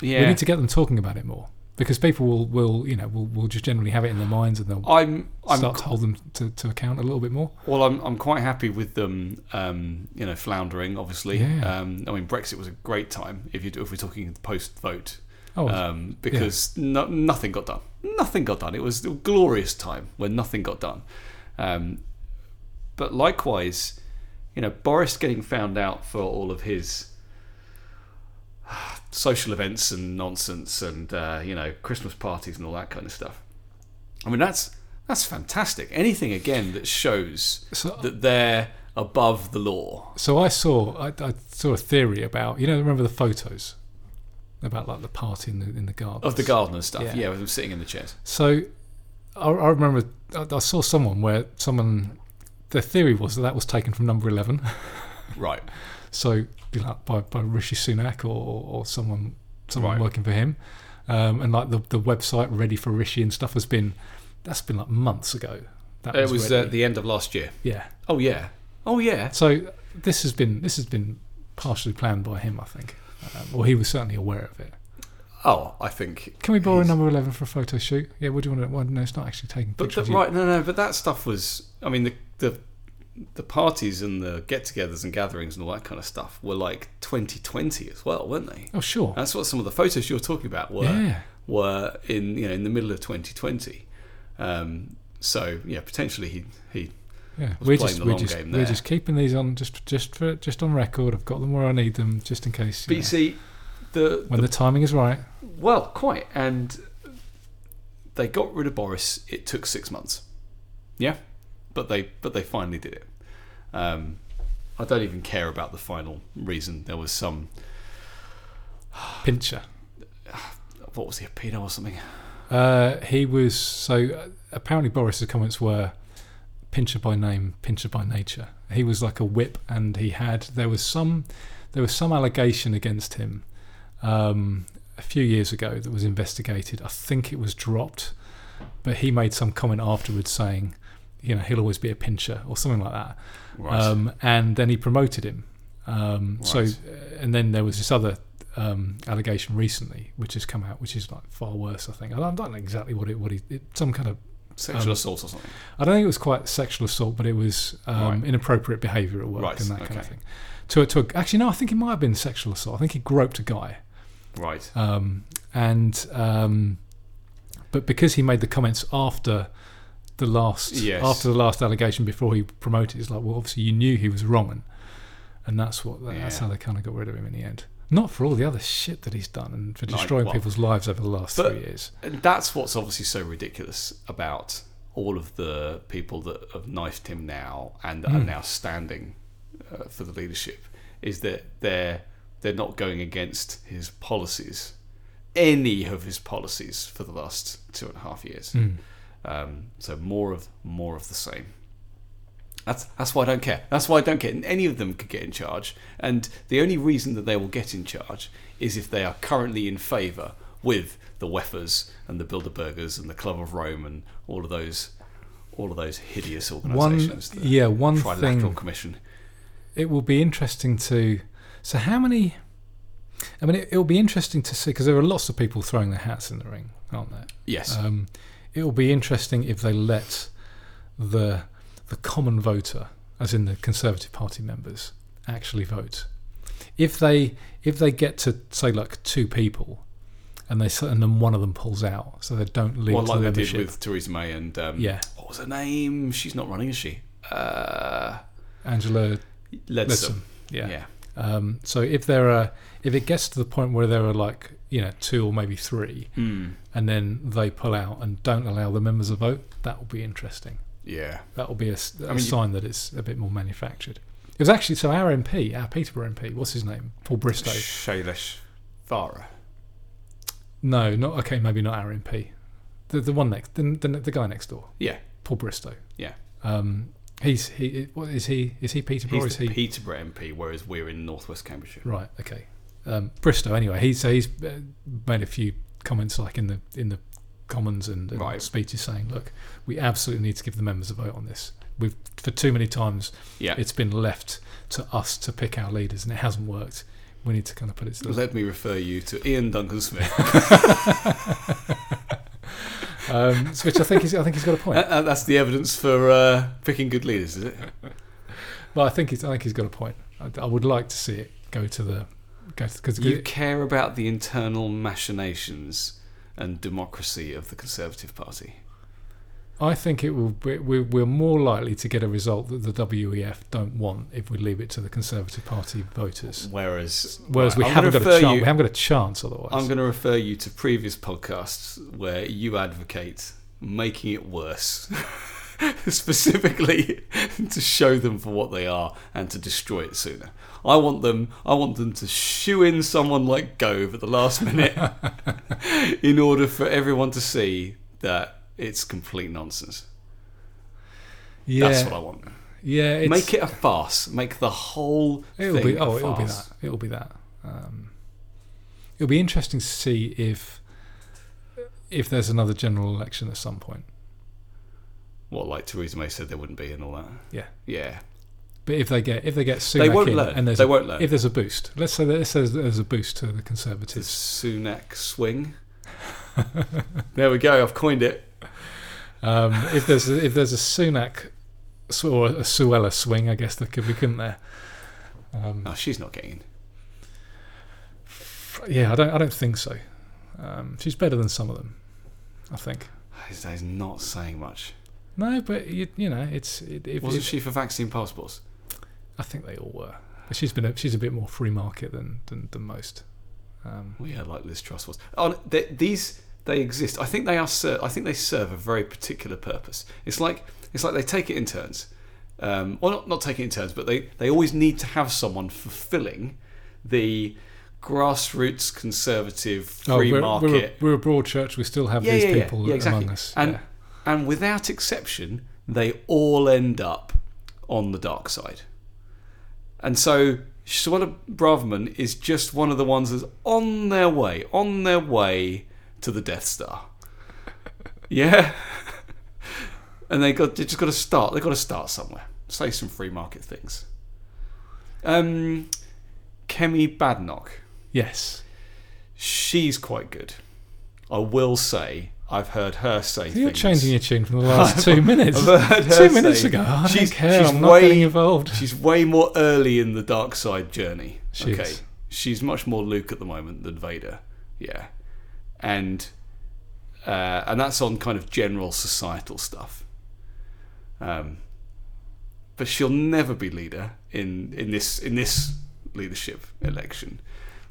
A: Yeah,
B: We need to get them talking about it more because people will will you know will, will just generally have it in their minds and they'll
A: I'm I'm
B: start to hold them to, to account a little bit more.
A: Well, I'm I'm quite happy with them, um, you know, floundering. Obviously,
B: Yeah.
A: um, I mean, Brexit was a great time if you if we're talking post vote,
B: Oh,
A: um, because no, nothing got done. Nothing got done. It was a glorious time when nothing got done. Um, but likewise, you know, Boris getting found out for all of his social events and nonsense, and uh, you know, Christmas parties and all that kind of stuff. I mean, that's that's fantastic. Anything again that shows
B: so,
A: that they're above the law.
B: so I saw I, I saw a theory about you know remember the photos about like the party in the in the garden
A: Of the gardener stuff,
B: Yeah.
A: yeah, with them sitting in the chairs.
B: So I, I remember I, I saw someone where someone the theory was that that was taken from number eleven.
A: Right.
B: so you know, by by Rishi Sunak or, or someone someone
A: Right.
B: working for him, um, and like the the website ready for Rishi and stuff has been that's been like months ago. That
A: It was uh,
B: ready.
A: the end of last year.
B: yeah.
A: Oh yeah. Oh yeah.
B: So this has been this has been partially planned by him, I think, um, or he was certainly aware of it.
A: Oh, I think.
B: Can we borrow
A: he's-
B: number eleven for a photo shoot? Yeah, what do you want to? Well, no, it's not actually taking
A: But the,
B: pictures.
A: Right, no, no. But that stuff was. I mean, the the the parties and the get-togethers and gatherings and all that kind of stuff were like 2020 as well, weren't they?
B: Oh, sure.
A: That's what some of the photos you're talking about were.
B: yeah.
A: Were in you know in the middle of 2020. Um, so yeah, potentially he he
B: Yeah,
A: was
B: we're
A: playing
B: just
A: the
B: we're
A: long
B: just we're just keeping these on just just for just on record. I've got them where I need them, just in case. you
A: But you
B: know,
A: see, the,
B: when
A: the
B: the timing is right.
A: Well, quite. And they got rid of Boris. It took six months. Yeah, but they but they finally did it. Um, I don't even care about the final reason. There was some
B: Pincher.
A: what was he a pedo or something?
B: Uh, he was so uh, apparently Boris's comments were Pincher by name, Pincher by nature. He was like a whip, and he had there was some there was some allegation against him um, a few years ago that was investigated. I think it was dropped, but he made some comment afterwards saying, you know, he'll always be a pincher or something like that.
A: Right.
B: Um, and then he promoted him. Um, So,
A: Right.
B: uh, and then there was this other um, allegation recently, which has come out, which is like far worse. I think I don't, know exactly what it, what he, it, some kind of.
A: Sexual
B: um,
A: assault or something.
B: I don't think it was quite sexual assault, but it was um,
A: Right.
B: inappropriate behaviour at work
A: Right,
B: and that kind of thing. To, to a, actually, no, I think it might have been sexual assault. I think he groped a guy,
A: Right.
B: um, and um, but because he made the comments after the last
A: Yes.
B: after the last allegation before he promoted, it's like, well, obviously you knew he was wrong, and, and that's what that's
A: Yeah.
B: how they kind of got rid of him in the end. Not for all the other shit that he's done and for destroying
A: well,
B: people's lives over the last
A: but-
B: three years.
A: And that's what's obviously so ridiculous about all of the people that have knifed him now and are
B: Mm.
A: now standing uh, for the leadership is that they're they're not going against his policies, any of his policies for the last two and a half years.
B: Mm.
A: Um, so more of more of the same. That's that's why I don't care. That's why I don't care. Any of them could get in charge, and the only reason that they will get in charge is if they are currently in favour with the Weffers and the Bilderbergers and the Club of Rome and all of those, all of those hideous
B: One,
A: organisations. the
B: yeah, one
A: Trilateral
B: thing
A: Commission.
B: it will be interesting to. So how many? I mean, it, it'll be interesting to see because there are lots of people throwing their hats in the ring, aren't there?
A: Yes.
B: Um, it will be interesting if they let the the common voter, as in the Conservative Party members, actually vote. If they if they get to say like two people, and they and then one of them pulls out, so they don't leave
A: well, like
B: the
A: they did with Theresa May and um,
B: yeah,
A: what was her name? She's not running, is she? Uh,
B: Angela.
A: Leadsom.
B: Yeah.
A: Yeah.
B: Um, so if there are if it gets to the point where there are like you know two or maybe three,
A: Mm.
B: and then they pull out and don't allow the members to vote, that will be interesting.
A: Yeah.
B: That will be a, a
A: I mean, you-
B: sign that it's a bit more manufactured. It was actually so our MP, our Peterborough MP, what's his name? Paul Bristow.
A: Shailesh Vara.
B: No, not okay. Maybe not our MP. The the one next, the the, the guy next door,
A: Yeah.
B: Paul Bristow.
A: Yeah.
B: Um, he's he. What is he? Is he Peterborough? or
A: He's
B: is
A: the
B: he
A: Peterborough MP, whereas we're in northwest Cambridgeshire.
B: right? Okay. Um, Bristow. Anyway, he's so he's uh, made a few comments like in the in the Commons and, and
A: Right.
B: speeches saying, look, we absolutely need to give the members a vote on this. We've for too many times
A: Yeah.
B: it's been left to us to pick our leaders, and it hasn't worked. We need to kind of put it
A: Let me refer you to Iain Duncan Smith.
B: um, so which I think he's I think he's got a point.
A: Uh, That's the evidence for uh, picking good leaders, is it?
B: Well, I think he's I think he's got a point. I, I would like to see it go to the go because
A: You care about the internal machinations and democracy of the Conservative Party.
B: I think it will. Be, we're, we're more likely to get a result that the WEF don't want if we leave it to the Conservative Party voters.
A: Whereas,
B: Whereas we
A: I'm
B: haven't got a chance.
A: you-
B: We haven't got a chance otherwise.
A: I'm going to refer you to previous podcasts where you advocate making it worse, specifically to show them for what they are and to destroy it sooner. I want them. I want them to shoe in someone like Gove at the last minute, in order for everyone to see that it's complete nonsense.
B: yeah,
A: That's what I want.
B: yeah. It's,
A: Make it a farce. Make the whole
B: It'll
A: thing
B: be.
A: a
B: Oh, it'll be that. It'll be that. Um, it'll be interesting to see if if there's another general election at some point.
A: What, like Theresa May said there wouldn't be and all that.
B: Yeah.
A: Yeah.
B: But if they get if they get Sunak
A: They won't
B: in
A: learn.
B: and there's
A: They
B: a,
A: won't learn.
B: if there's a boost, let's say that let's say there's a boost to the Conservatives. The.
A: Sunak swing. there we go. I've coined it.
B: Um, if there's a, if there's a Sunak or a Suella swing, I guess there could be, couldn't there? Um,
A: No, she's not getting in.
B: yeah, I don't I don't think so. Um, she's better than some of them, I think.
A: That is not saying much.
B: No, but you, you know, it's it, if,
A: Wasn't
B: if-
A: she for vaccine passports?
B: I think they all were. But she's been a, she's a bit more free market than than, than most. Um,
A: Well, yeah, like Liz Truss was. Oh, they, these they exist. I think they are. Ser- I think they serve a very particular purpose. It's like it's like they take it in turns. Um, well, not not take it in turns, but they they always need to have someone fulfilling the grassroots conservative
B: oh,
A: free
B: we're,
A: market
B: We're a, we're a broad church. We still have
A: Yeah,
B: these
A: yeah,
B: people
A: Yeah, exactly.
B: among us.
A: And-
B: yeah.
A: And without exception, they all end up on the dark side. And so Suella Braverman is just one of the ones that's on their way, on their way to the Death Star. Yeah. and they got they just got to start. They got to start somewhere. Say some free market things. Um, Kemi Badenoch
B: Yes.
A: she's quite good. I will say, I've heard her say
B: So you're
A: things.
B: changing your tune from the last two minutes.
A: I've heard her
B: Two minutes
A: say-
B: ago. I
A: she's,
B: don't care.
A: she's
B: I'm not
A: way,
B: getting involved.
A: She's way more early in the dark side journey.
B: She
A: okay,
B: is.
A: she's much more Luke at the moment than Vader. Yeah, and uh, and that's on kind of general societal stuff. Um, but she'll never be leader in in this in this leadership election.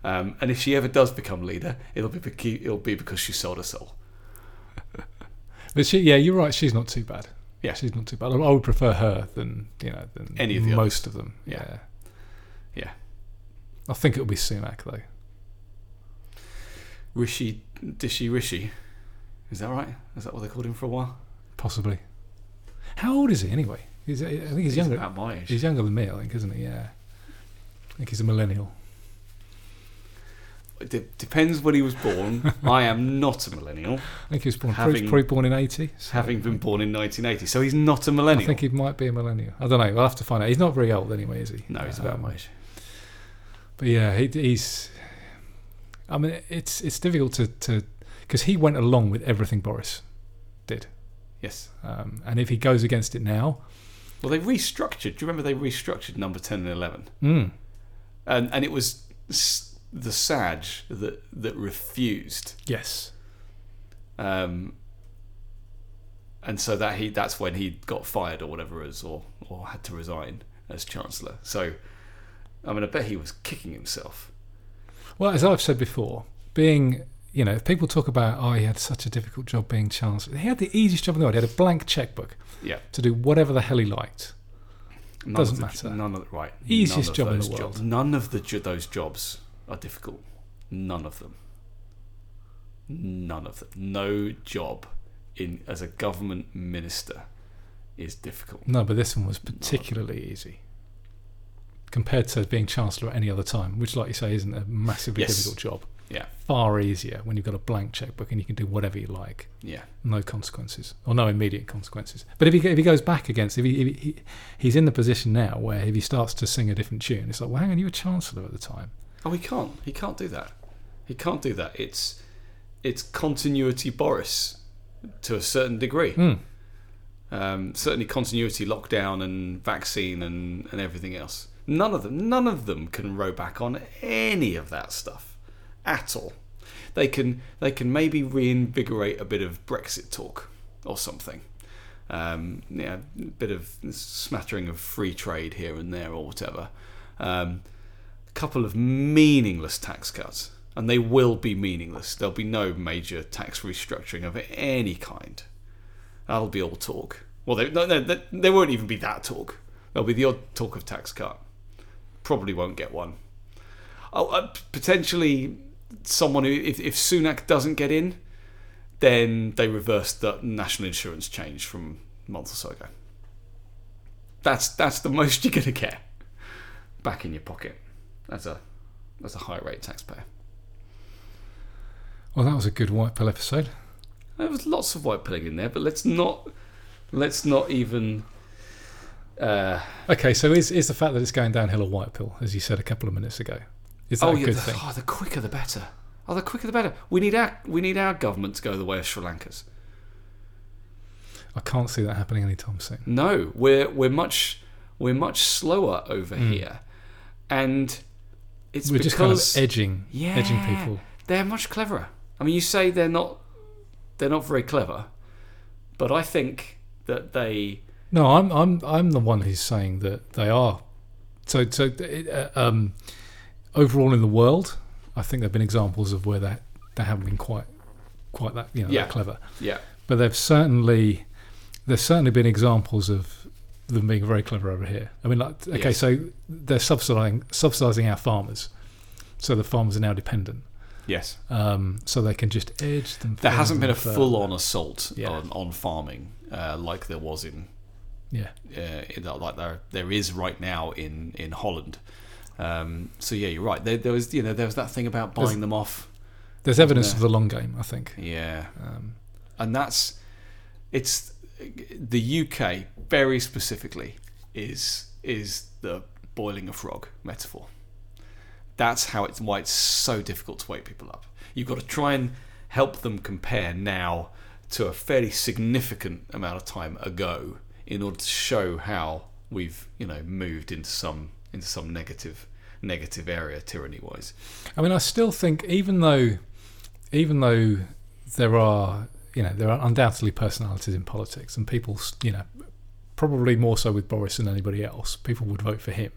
A: Um, and if she ever does become leader, it'll be it'll be because she sold her soul.
B: But she, yeah, you're right. She's not too bad.
A: Yeah.
B: she's not too bad. I would prefer her than you know than
A: Any of the
B: most of them.
A: Yeah.
B: Yeah.
A: Yeah.
B: I think it'll be Sunak though.
A: Rishi Dishi Rishi, is that right? Is that what they called him for a while?
B: Possibly. How old is he anyway? He's, I think he's younger.
A: about my age.
B: He's younger than me, I think, isn't he? Yeah. I think he's a millennial.
A: It de- depends when he was born. I am not a millennial,
B: I think he was born,
A: Having-
B: probably born in 80. so
A: having been born in 1980. So he's not a millennial.
B: I think he might be a millennial. I don't know. We'll have to find out. He's not very old anyway, is he?
A: no, he's about
B: Um,
A: my age.
B: But yeah, he, he's. I mean, it's it's difficult to to because he went along with everything Boris did,
A: Yes.
B: um, and if he goes against it now,
A: Well, they restructured. Do you remember they restructured number 10 and 11?
B: mm,
A: And and it was s- the Saj that that refused.
B: yes,
A: Um, and so that he that's when he got fired or whatever it is, or or had to resign as chancellor. So, I mean, I bet he was kicking himself.
B: Well, as I've said before, being you know, if people talk about oh, he had such a difficult job being chancellor, he had the easiest job in the world. He had a blank checkbook
A: Yeah,
B: to do whatever the hell he liked.
A: none
B: Doesn't
A: the,
B: matter.
A: None of the, right.
B: Easiest job in the world.
A: Jobs, none of the those jobs are difficult. None of them. None of them. No job in as a government minister is difficult.
B: No, but this one was particularly easy compared to being chancellor at any other time, which, like you say, isn't a massively
A: Yes.
B: difficult job.
A: Yeah,
B: Far easier when you've got a blank checkbook and you can do whatever you like,
A: yeah,
B: no consequences or no immediate consequences. But if he if he goes back against, if he, if he he's in the position now where if he starts to sing a different tune, it's like, well, hang on, you were chancellor at the time.
A: Oh, he can't. He can't do that. He can't do that. It's it's continuity Boris to a certain degree.
B: Hmm.
A: Um, certainly continuity lockdown and vaccine and, and everything else. None of them, none of them can row back on any of that stuff at all. They can they can maybe reinvigorate a bit of Brexit talk or something. Um, yeah, a bit of smattering of free trade here and there or whatever. Um, couple of meaningless tax cuts, and they will be meaningless. There'll be no major tax restructuring of any kind. That'll be all talk. Well, they, no, there- there won't even be that talk. There'll be the odd talk of tax cut. Probably won't get one. Oh, uh, potentially someone who, if, if Sunak doesn't get in, then they reverse the national insurance change from a month or so ago. That's that's the most you're gonna get back in your pocket as a as a high rate taxpayer.
B: Well, that was a good white pill episode.
A: There was lots of white pilling in there, but let's not let's not even. Uh,
B: Okay, so is is the fact that it's going downhill a white pill, as you said a couple of minutes ago? Is that
A: oh
B: a
A: yeah,
B: good
A: the,
B: thing?
A: oh, the quicker the better. Oh, the quicker the better. We need our we need our government to go the way of Sri Lanka's.
B: I can't see that happening anytime soon.
A: No, we're we're much we're much slower over
B: Mm.
A: here, and it's
B: We're
A: because
B: just kind of edging,
A: yeah,
B: edging people.
A: They're much cleverer. I mean, you say they're not they're not very clever, but I think that they
B: No, I'm I'm I'm the one who's saying that they are. So so uh, um, overall in the world, I think there've been examples of where they they haven't been quite quite that you know
A: Yeah.
B: that clever.
A: yeah
B: But they've certainly there's certainly been examples of them being very clever over here. I mean, like okay,
A: Yes.
B: so they're subsidizing subsidizing our farmers, so the farmers are now dependent.
A: yes.
B: Um, so they can just edge them.
A: There hasn't been a full on assault
B: Yeah.
A: on, on farming uh, like there was in
B: Yeah,
A: uh, in, like there there is right now in in Holland. Um, so yeah, you're right. There, there was you know there was that thing about
B: There's-
A: buying them off.
B: there's evidence
A: there?
B: of the long game. I think.
A: Yeah,
B: Um,
A: and that's it's the UK very specifically is is the boiling a frog metaphor. That's how it's why it's so difficult to wake people up. You've got to try and help them compare now to a fairly significant amount of time ago in order to show how we've you know moved into some into some negative negative area tyranny wise.
B: I mean, I still think even though, even though there are, you know, there are undoubtedly personalities in politics, and people, you know, probably more so with Boris than anybody else, people would vote for him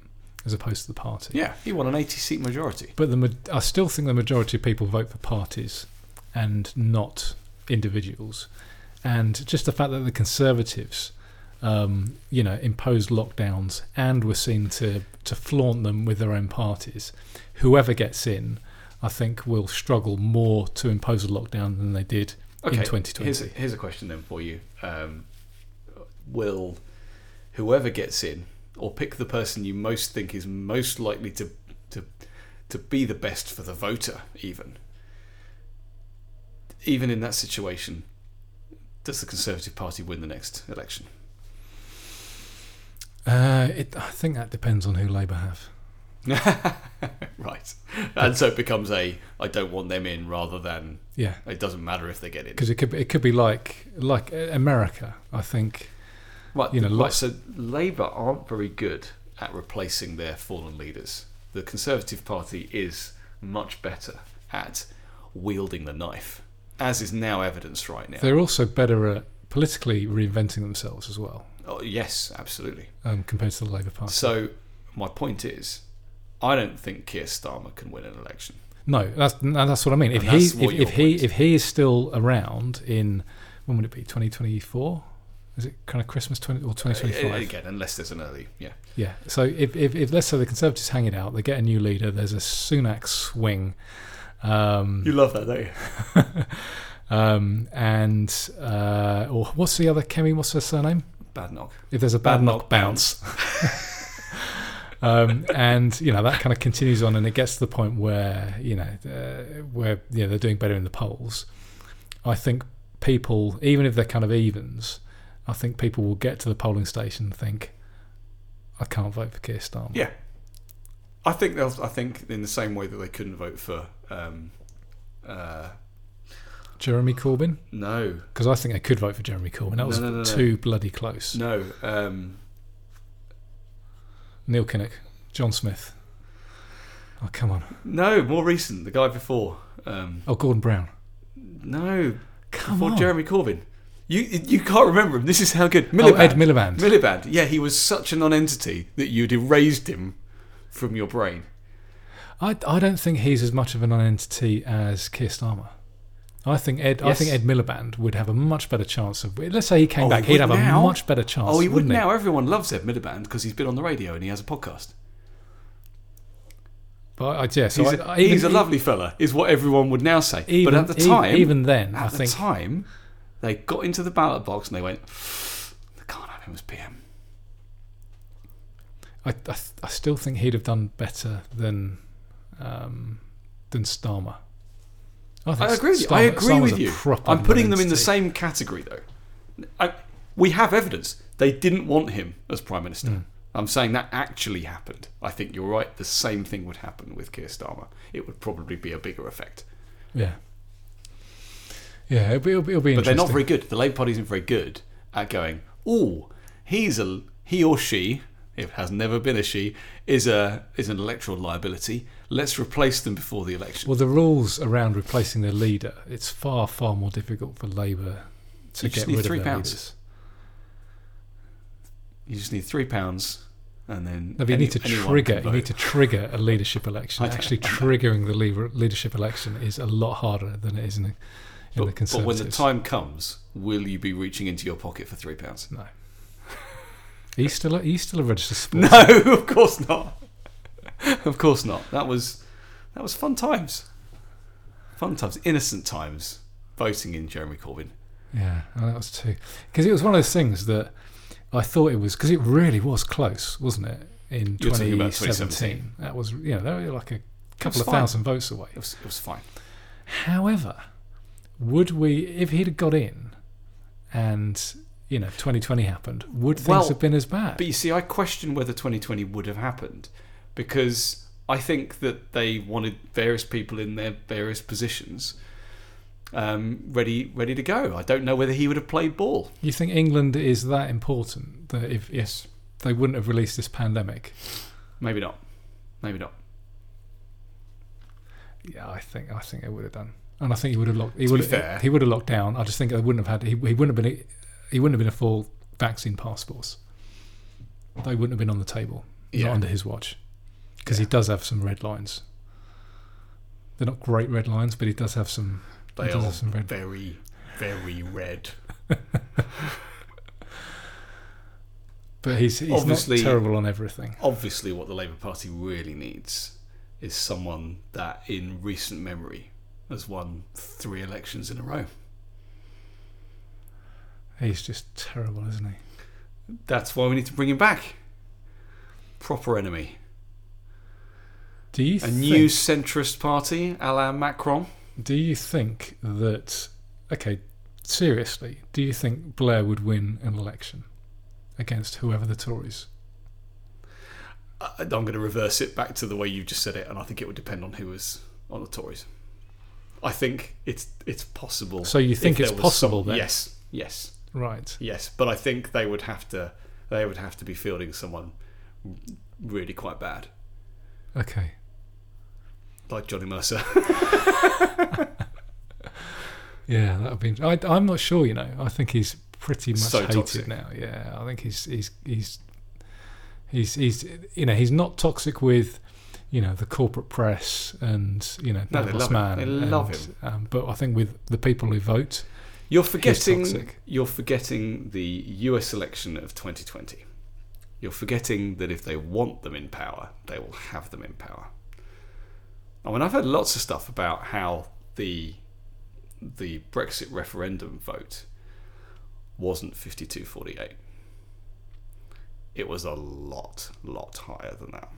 B: as opposed to the party.
A: Yeah, he won an 80 seat majority.
B: But the I still think the majority of people vote for parties and not individuals, and just the fact that the Conservatives. Um, you know, imposed lockdowns and were seen to, to flaunt them with their own parties. Whoever gets in, I think, will struggle more to impose a lockdown than they did in 2020.
A: Here's, here's a question then for you. Um, will whoever gets in, or pick the person you most think is most likely to to to be the best for the voter, even. Even in that situation, does the Conservative Party win the next election?
B: Uh, it, I think that depends on who Labour have.
A: right. And so it becomes a I don't want them in rather than
B: Yeah,
A: it doesn't matter if they get in.
B: because it could be, it could be like like America. I think
A: Right,
B: you know,
A: right, so Labour aren't very good at replacing their fallen leaders. The Conservative Party is much better at wielding the knife, as is now evidenced right now.
B: they're also better at politically reinventing themselves as well
A: Oh, yes, absolutely.
B: um, compared to the Labour Party.
A: So my point is, I don't think Keir Starmer can win an election.
B: No, that's that's what I mean. If he if, if he if he is still around in when would it be twenty twenty four? Is it kind of Christmas 20, or twenty twenty
A: Uh. Again, unless there's an early, yeah.
B: Yeah. So if, if if let's say the Conservatives hang it out, they get a new leader. There's a Sunak swing. Um, you
A: love that, don't you?
B: um, and uh, or what's the other Kemi? What's her surname?
A: Bad knock.
B: If there's a bad,
A: Bad
B: knock,
A: knock
B: bounce. um, and you know that kind of continues on, and it gets to the point where you know uh, where you know they're doing better in the polls. I think people, even if they're kind of evens, I think people will get to the polling station and think, I can't vote for Keir Starmer.
A: Yeah. I think they'll. I think in the same way that they couldn't vote for. Um, uh,
B: Jeremy Corbyn,
A: no,
B: because I think they could vote for Jeremy Corbyn. That
A: No,
B: was
A: no, no, no.
B: too bloody close.
A: no. Um,
B: Neil Kinnock, John Smith. Oh come on!
A: no, more recent. The guy before. Um,
B: Oh Gordon Brown.
A: no,
B: Come
A: before
B: on.
A: Jeremy Corbyn. You you can't remember him. This is how good.
B: Oh, Ed Miliband.
A: Miliband. Yeah, he was such a non-entity that you'd erased him from your brain.
B: I, I don't think he's as much of a non-entity as Keir Starmer. I think Ed I think Ed Miliband would have a much better chance of. Let's say he came
A: Oh,
B: back, he'd
A: would
B: have
A: now?
B: a much better chance.
A: Oh, he would
B: wouldn't
A: now. Everyone loves Ed Miliband because he's been on the radio and he has a podcast.
B: But I, yeah, so
A: he's,
B: I,
A: a,
B: I, even,
A: he's a lovely fella, is what everyone would now say.
B: Even,
A: but at the time,
B: even then,
A: at
B: I
A: the
B: think
A: time, they got into the ballot box and they went, "I can't have him as PM."
B: I, I, I still think he'd have done better than um, than Starmer. think
A: I agree with you. I agree
B: Starmer's
A: with you. I'm putting them in the same category, though. I, we have evidence they didn't want him as prime minister.
B: Mm.
A: I'm saying that actually happened. I think you're right. The same thing would happen with Keir Starmer. It would probably be a bigger effect.
B: Yeah. Yeah, it'll be, it'll be, it'll be
A: But they're not very good. The Labour Party isn't very good at going. Oh, he's a he or she. It has never been a she. Is a is an electoral liability. Let's replace them before the election.
B: Well, the rules around replacing the leader, it's far, far more difficult for Labour to
A: You just
B: get
A: need
B: rid
A: three
B: of their
A: pounds.
B: leaders.
A: You just need three pounds, and then
B: No, you
A: any-
B: need to trigger. You need to trigger a leadership election. Actually, triggering the leader, leadership election is a lot harder than it is in the, in the
A: But, but when the time comes, will you be reaching into your pocket for three pounds?
B: no. Are you still? A, are you still a registered
A: No, of course not. of course not. That was that was fun times. Fun times, innocent times. Voting in Jeremy Corbyn.
B: Yeah, oh, that was too. Because it was one of those things that I thought it was because it really was close, wasn't it? In
A: You're talking about
B: 2017, that was you know they were like a couple of
A: fine.
B: thousand votes away.
A: It was it was fine.
B: However, would we, if he'd got in, and you know 2020 happened, would things
A: Well,
B: have been as bad?
A: But you see, I question whether 2020 would have happened because I think that they wanted various people in their various positions um, ready ready to go. I don't know whether he would have played ball.
B: you think England is that important that if, if
A: Yes,
B: they wouldn't have released this pandemic?
A: maybe not. Maybe not.
B: Yeah, I think I think it would have done, and I think he would have locked. He would
A: fair-
B: he would have locked down. I just think they wouldn't have had. He, he wouldn't have been. He wouldn't have been a full vaccine passports. They wouldn't have been on the table.
A: Yeah.
B: Not under his watch, because he does have some red lines. They're not great red lines, but he does have some.
A: They are
B: some red.
A: very, very red.
B: But he's he's
A: Obviously-
B: not terrible on everything.
A: Obviously, what the Labour Party really needs is someone that, in recent memory, has won three elections in a row.
B: He's just terrible, isn't he?
A: That's why we need to bring him back. Proper enemy.
B: Do you
A: A
B: think,
A: new centrist party, a la Macron.
B: Do you think that? Okay, seriously, do you think Blair would win an election against whoever the Tories?
A: I'm going to reverse it back to the way you just said it, and I think it would depend on who was on the Tories. I think it's it's possible.
B: So you think it's possible
A: some-
B: then?
A: Yes, yes,
B: Right.
A: yes. But I think they would have to they would have to be fielding someone really quite bad,
B: Okay.
A: like Johnny Mercer.
B: Yeah, that would be. I, I'm not sure. You know, I think he's pretty much
A: So
B: hated
A: toxic.
B: now. Yeah, I think he's he's he's he's he's you know he's not toxic with you know the corporate press and you know
A: No, they love him.
B: man.
A: They
B: and,
A: love him.
B: Um, but I think with the people who vote,
A: You're forgetting.
B: toxic.
A: You're forgetting the U.S. election of 2020. You're forgetting that if they want them in power, they will have them in power. I mean, I've heard lots of stuff about how the the Brexit referendum vote wasn't 52-48. It was a lot, lot higher than that.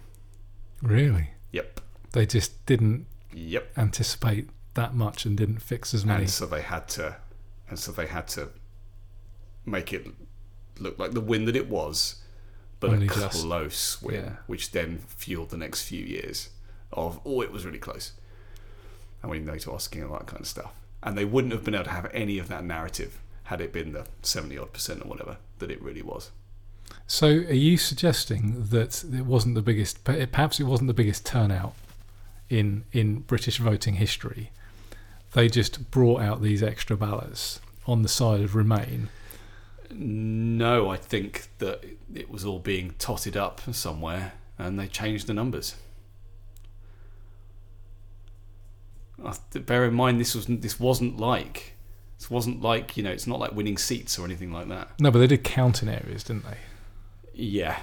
B: really,
A: Yep,
B: they just didn't
A: yep.
B: anticipate that much and didn't fix as many.
A: and so they had to and so they had to make it look like the win that it was but
B: Only
A: a
B: just.
A: close win
B: Yeah.
A: which then fueled the next few years of oh it was really close and we know to asking and all that kind of stuff and they wouldn't have been able to have any of that narrative had it been the 70 odd percent or whatever that it really was
B: So, are you suggesting that it wasn't the biggest? Perhaps it wasn't the biggest turnout in in British voting history. They just brought out these extra ballots on the side of Remain.
A: no i think that it was all being totted up somewhere and they changed the numbers bear in mind this was this wasn't like this wasn't like you know it's not like winning seats or anything like that
B: No, but they did count in areas, didn't they?
A: Yeah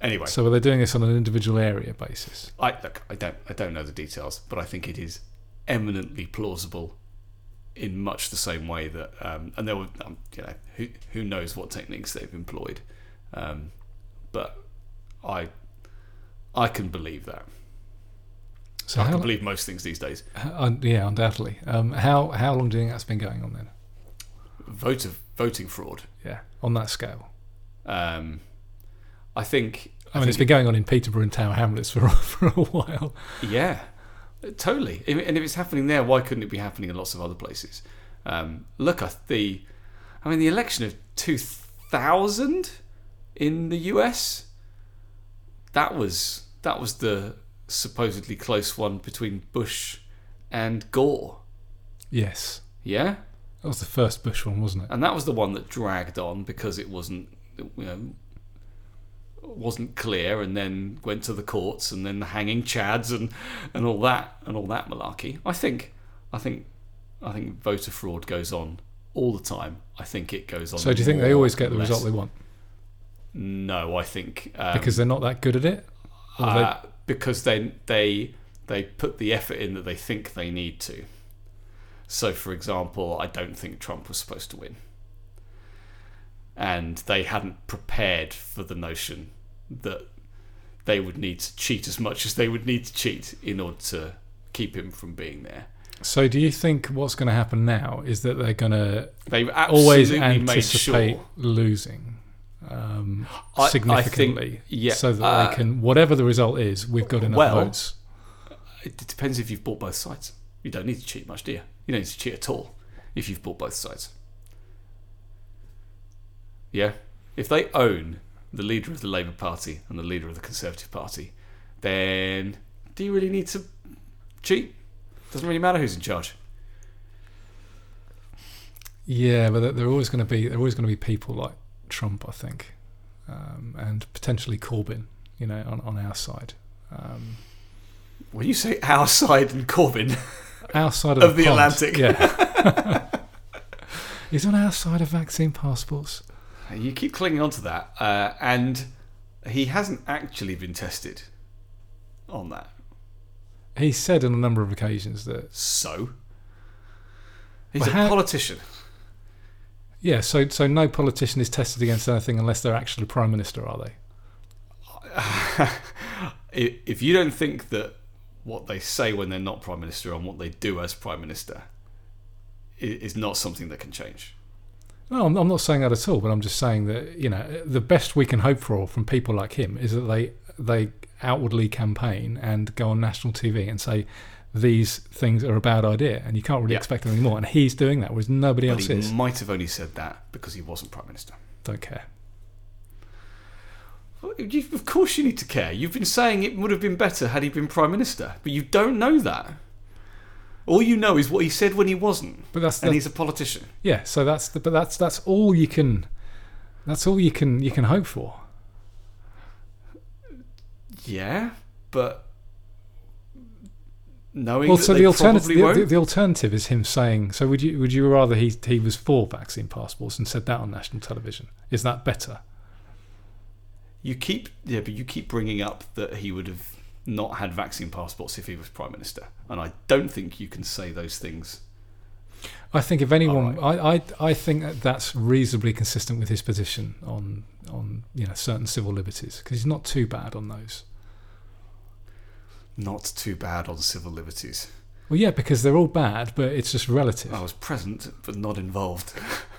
A: anyway
B: So, were they doing this on an individual area basis?
A: I look I don't I don't know the details but I think it is eminently plausible in much the same way that um, and there were um, you know who who knows what techniques they've employed um, but I I can believe that
B: So,
A: I
B: how,
A: can believe most things these days
B: uh, yeah, undoubtedly. Um, how how long do you think that's been going on then?
A: voter voting fraud
B: Yeah, on that scale.
A: Um, I think
B: I mean, it's been going on in Peterborough and Tower Hamlets for for a while.
A: Yeah, totally. And if it's happening there, why couldn't it be happening in lots of other places? Um, look at the, I mean, the election of 2000 in the US. That was that was the supposedly close one between Bush and Gore.
B: Yes,
A: Yeah,
B: that was the first Bush one, wasn't it?
A: and that was the one that dragged on because it wasn't, you know, wasn't clear, and then went to the courts, and then the hanging chads, and and all that, and all that malarkey. I think, I think, I think voter fraud goes on all the time. I think it goes on.
B: So, do you think they always get the
A: less.
B: result they want
A: No, I think um,
B: because they're not that good at it? Or they-
A: uh, because they they they put the effort in that they think they need to. So, for example, I don't think Trump was supposed to win, and they hadn't prepared for the notion that they would need to cheat as much as they would need to cheat in order to keep him from being there.
B: So, do you think what's going to happen now is that they're going to
A: They
B: always anticipate
A: sure.
B: losing um,
A: I- I think-
B: significantly,
A: yeah,
B: so that
A: uh,
B: they can, whatever the result is, we've got enough
A: well,
B: votes.
A: It depends if you've bought both sides. You don't need to cheat much, do you? You don't need to cheat at all if you've bought both sides. Yeah? If they own the leader of the Labour Party and the leader of the Conservative Party, then do you really need to cheat? Doesn't really matter who's in charge.
B: Yeah, but they're- always going to be they're always going to be people like Trump, I think, um, and potentially Corbyn. You know, on, on our side, um,
A: When you say our side and Corbyn,
B: our side of,
A: Of the
B: pond,
A: Atlantic.
B: Yeah, he's on our side of vaccine passports.
A: You keep clinging on to that, uh, and he hasn't actually been tested on that.
B: He said on a number of occasions that
A: So? He's
B: Well,
A: a
B: how-
A: politician.
B: yeah, so so no politician is tested against anything unless they're actually prime minister, are they?
A: if you don't think that what they say when they're not prime minister and what they do as prime minister is not something that can change.
B: No, I'm, I'm not saying that at all. But I'm just saying that you know the best we can hope for from people like him is that they they outwardly campaign and go on national TV and say these things are a bad idea, and you can't really
A: Yeah.
B: expect anything more. And he's doing that, whereas nobody
A: But
B: else
A: he
B: is.
A: might have only said that because he wasn't prime minister.
B: Don't care.
A: Well, you, of course, you need to care. You've been saying it would have been better had he been prime minister, but you don't know that. All you know is what he said when he wasn't,
B: But that's,
A: and he's a politician.
B: yeah. So that's the, but that's that's all you can. That's all you can you can hope for.
A: Yeah, but knowing
B: Well,
A: that
B: so the alternative the, the, the alternative is him saying. So would you would you rather he he was for vaccine passports and said that on national television? Is that better?
A: You keep yeah, but you keep bringing up that he would have not had vaccine passports if he was prime minister, and I don't think you can say those things.
B: I think if anyone, I, I I think that that's reasonably consistent with his position on on you know certain civil liberties because he's not too bad on those.
A: Not too bad on civil liberties.
B: Well, yeah, because they're all bad, but it's just relative.
A: I was present but not involved.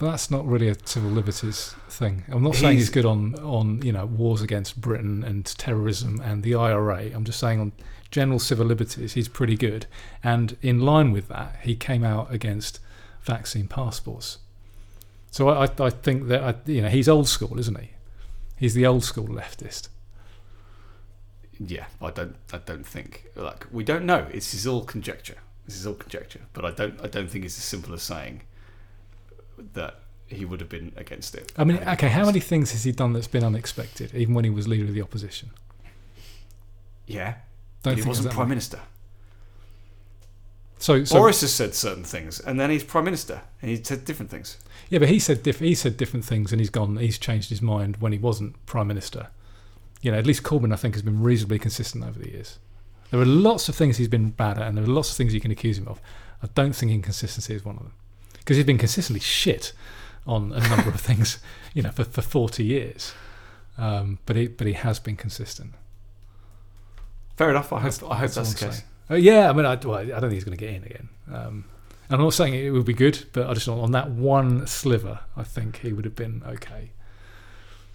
B: But that's not really a civil liberties thing. I'm not saying
A: He's-
B: he's good on on you know wars against Britain and terrorism and the IRA. I'm just saying on general civil liberties, he's pretty good. And in line with that, he came out against vaccine passports. So I, I, I think that I, you know he's old school, isn't he? He's the old school leftist.
A: Yeah, I don't. I don't think like we don't know. This is all conjecture. This is all conjecture. But I don't. I don't think it's as simple as saying that he would have been against it.
B: I mean, okay, how many things has he done that's been unexpected, even when he was leader of the opposition?
A: Yeah,
B: Don't
A: but he wasn't prime minister.
B: So, so
A: Boris has said certain things, and then he's prime minister, and he said different things.
B: Yeah, but he said diff- he said different things, and he's gone. He's changed his mind when he wasn't prime minister. You know, at least Corbyn, I think, has been reasonably consistent over the years. There are lots of things he's been bad at, and there are lots of things you can accuse him of. I don't think inconsistency is one of them, because he's been consistently shit on a number of things. You know, for, for forty years, um, but he but he has been consistent.
A: Fair enough. I hope.
B: That's-
A: I hope
B: that's
A: the case.
B: Uh, yeah, I mean, I, well, I don't think he's going to get in again. Um, and I'm not saying it would be good, but I just on that one sliver, I think he would have been okay.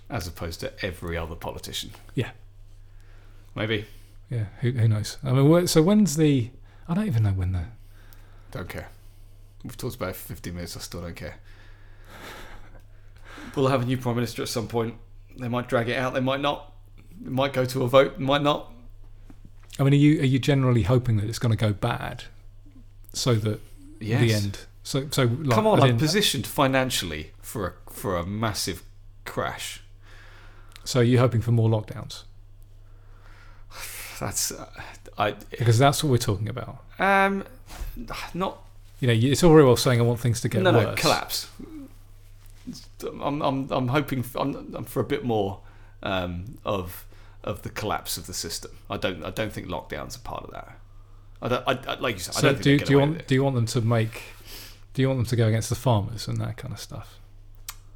A: As opposed to every other politician.
B: Yeah.
A: Maybe.
B: Yeah, who, who knows? I mean, so when's the? I don't even know when the.
A: Don't care. We've talked about it for 15 minutes. I still don't care. We'll have a new prime minister at some point. They might drag it out. They might not. It might go to a vote. Might not.
B: I mean, are you are you generally hoping that it's going to go bad, so that
A: Yes.
B: the end? So so like,
A: Come on, I'm
B: in-
A: positioned financially for a for a massive crash.
B: so you're hoping for more lockdowns
A: That's uh, I
B: because that's what we're talking about.
A: um not
B: You know, it's all very well saying I want things to get
A: no
B: worse.
A: no collapse. I'm I'm I'm hoping for, I'm, I'm for a bit more um, of of the collapse of the system. I don't I don't think lockdowns are part of that. I don't I, I, like you said. I
B: So
A: don't think
B: do, do you want do you want them to make? Do you want them to go against the farmers and that kind of stuff?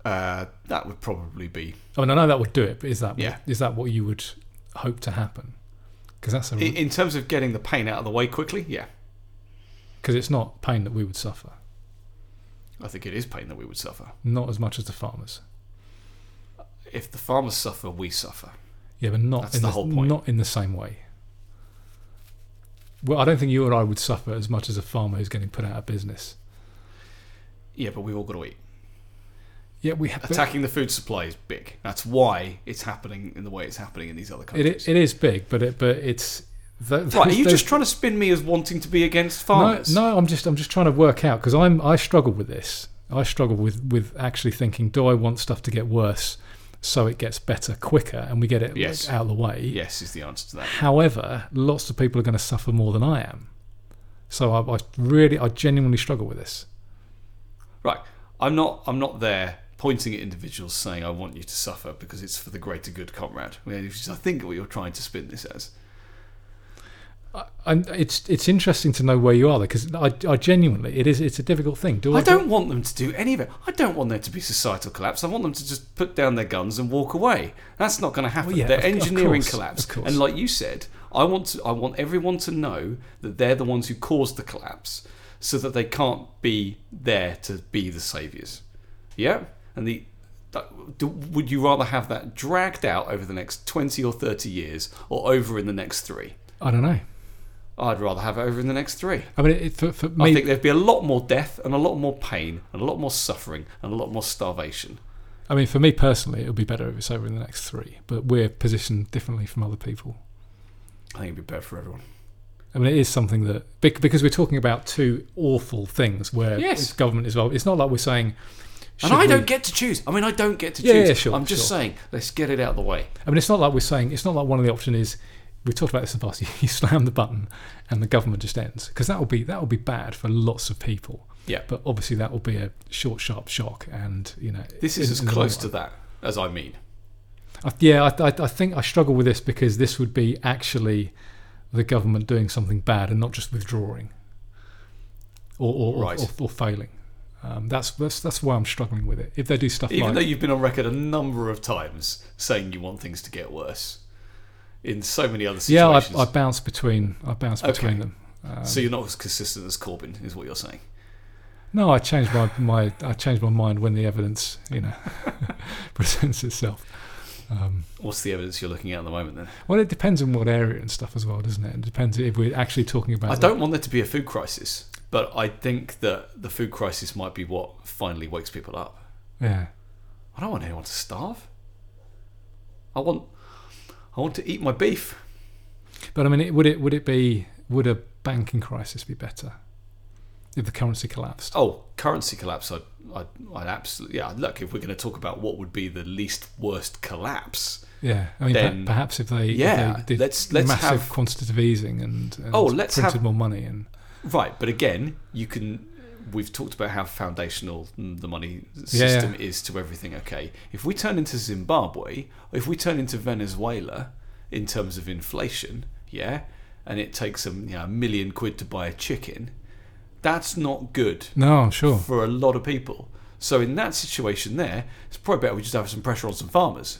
A: Uh, that would probably be
B: I mean, I know that would do it, but is that
A: Yeah.
B: what, is that what you would hope to happen? Because that's a
A: in, in terms of getting the pain out of the way quickly. Yeah,
B: because it's not pain that we would suffer,
A: I think it is pain that we would suffer.
B: not as much as the farmers.
A: If the farmers suffer, we suffer.
B: Yeah, but not
A: That's
B: in
A: the
B: the,
A: whole point.
B: not in the same way. Well, I don't think you or I would suffer as much as a farmer who's getting put out of business.
A: Yeah, but we've all got to eat.
B: Yeah, we have.
A: Attacking the food supply is big. That's why it's happening in the way it's happening in these other
B: It,
A: countries.
B: it is big, but it but it's. The,
A: right, are you
B: those-
A: just trying to spin me as wanting to be against
B: no,
A: farmers?
B: no, I'm just I'm just trying to work out because I'm I struggle with this. I struggle with with actually thinking, do I want stuff to get worse so it gets better quicker and we get it
A: Yes.
B: out of the way?
A: Yes, is the answer to that.
B: However, lots of people are going to suffer more than I am. So I, I really, I genuinely struggle with this.
A: Right, I'm not. I'm not there pointing at individuals saying I want you to suffer because it's for the greater good, comrade. I think what you're trying to spin this as.
B: I, it's it's interesting to know where you are there because I, I genuinely it is it's a difficult thing. Do I,
A: I don't want them to do any of it. I don't want there to be societal collapse. I want them to just put down their guns and walk away. That's not going to happen.
B: Well, yeah,
A: They're
B: of- of
A: engineering
B: course,
A: collapse,
B: of course.
A: and like you said, I want to. I want everyone to know that they're the ones who caused the collapse, so that they can't be there to be the saviors. Yeah, and the. do- Would you rather have that dragged out over the next 20 or 30 years or over in the next three?
B: I don't know.
A: I'd rather have it over in the next three.
B: I mean, it, for, for
A: I think there'd be a lot more death and a lot more pain and a lot more suffering and a lot more starvation.
B: I mean, for me personally, it would be better if it's over in the next three. But we're positioned differently from other people.
A: I think it'd be better for everyone.
B: I mean, it is something that because we're talking about two awful things where
A: Yes.
B: government is involved. It's not like we're saying.
A: And I
B: we-
A: don't get to choose. I mean, I don't get to
B: Yeah,
A: choose.
B: yeah, sure,
A: I'm just
B: sure.
A: saying, let's get it out of the way.
B: I mean, it's not like we're saying. It's not like one of the options is. We've talked about this in the past. You slam the button, and the government just ends because that will be that will be bad for lots of people.
A: Yeah.
B: But obviously, that will be a short, sharp shock, and you know.
A: This is as close to that as I mean.
B: I, yeah, I, I, I think I struggle with this because this would be actually the government doing something bad and not just withdrawing or or, or- or, or failing. Um, that's, that's that's why I'm struggling with it. If they do stuff
A: Even
B: like
A: though you've been on record a number of times saying you want things to get worse in so many other
B: yeah,
A: situations.
B: I, I bounce between I bounce
A: Okay.
B: between them. Um,
A: so you're not as consistent as Corbyn, is what you're saying.
B: no, I changed my, my I changed my mind when the evidence you know presents itself. Um,
A: What's the evidence you're looking at at the moment then?
B: well, it depends on what area and stuff as well, doesn't it? It depends if we're actually talking about.
A: I don't want there to be a food crisis, but I think that the food crisis might be what finally wakes people up.
B: Yeah.
A: I don't want anyone to starve. I want, I want to eat my beef.
B: But I mean, it, would it would it be would a banking crisis be better if the currency collapsed?
A: Oh, currency collapse. I'd, I'd, I'd absolutely. Yeah, look. If we're going to talk about what would be the least worst collapse,
B: Yeah, I mean,
A: Then-
B: perhaps if they, if
A: Yeah,
B: they did
A: let's- let's
B: massive
A: have-
B: quantitative easing and, and
A: Oh, let's
B: printed
A: have-
B: more money and
A: right? But again, you can. We've talked about how foundational the money
B: Yeah,
A: system is to everything. Okay, if we turn into Zimbabwe, if we turn into Venezuela in terms of inflation, yeah, and it takes them you know, a million quid to buy a chicken, that's not good.
B: no, sure.
A: for a lot of people. So in that situation, there, it's probably better we just have some pressure on some farmers.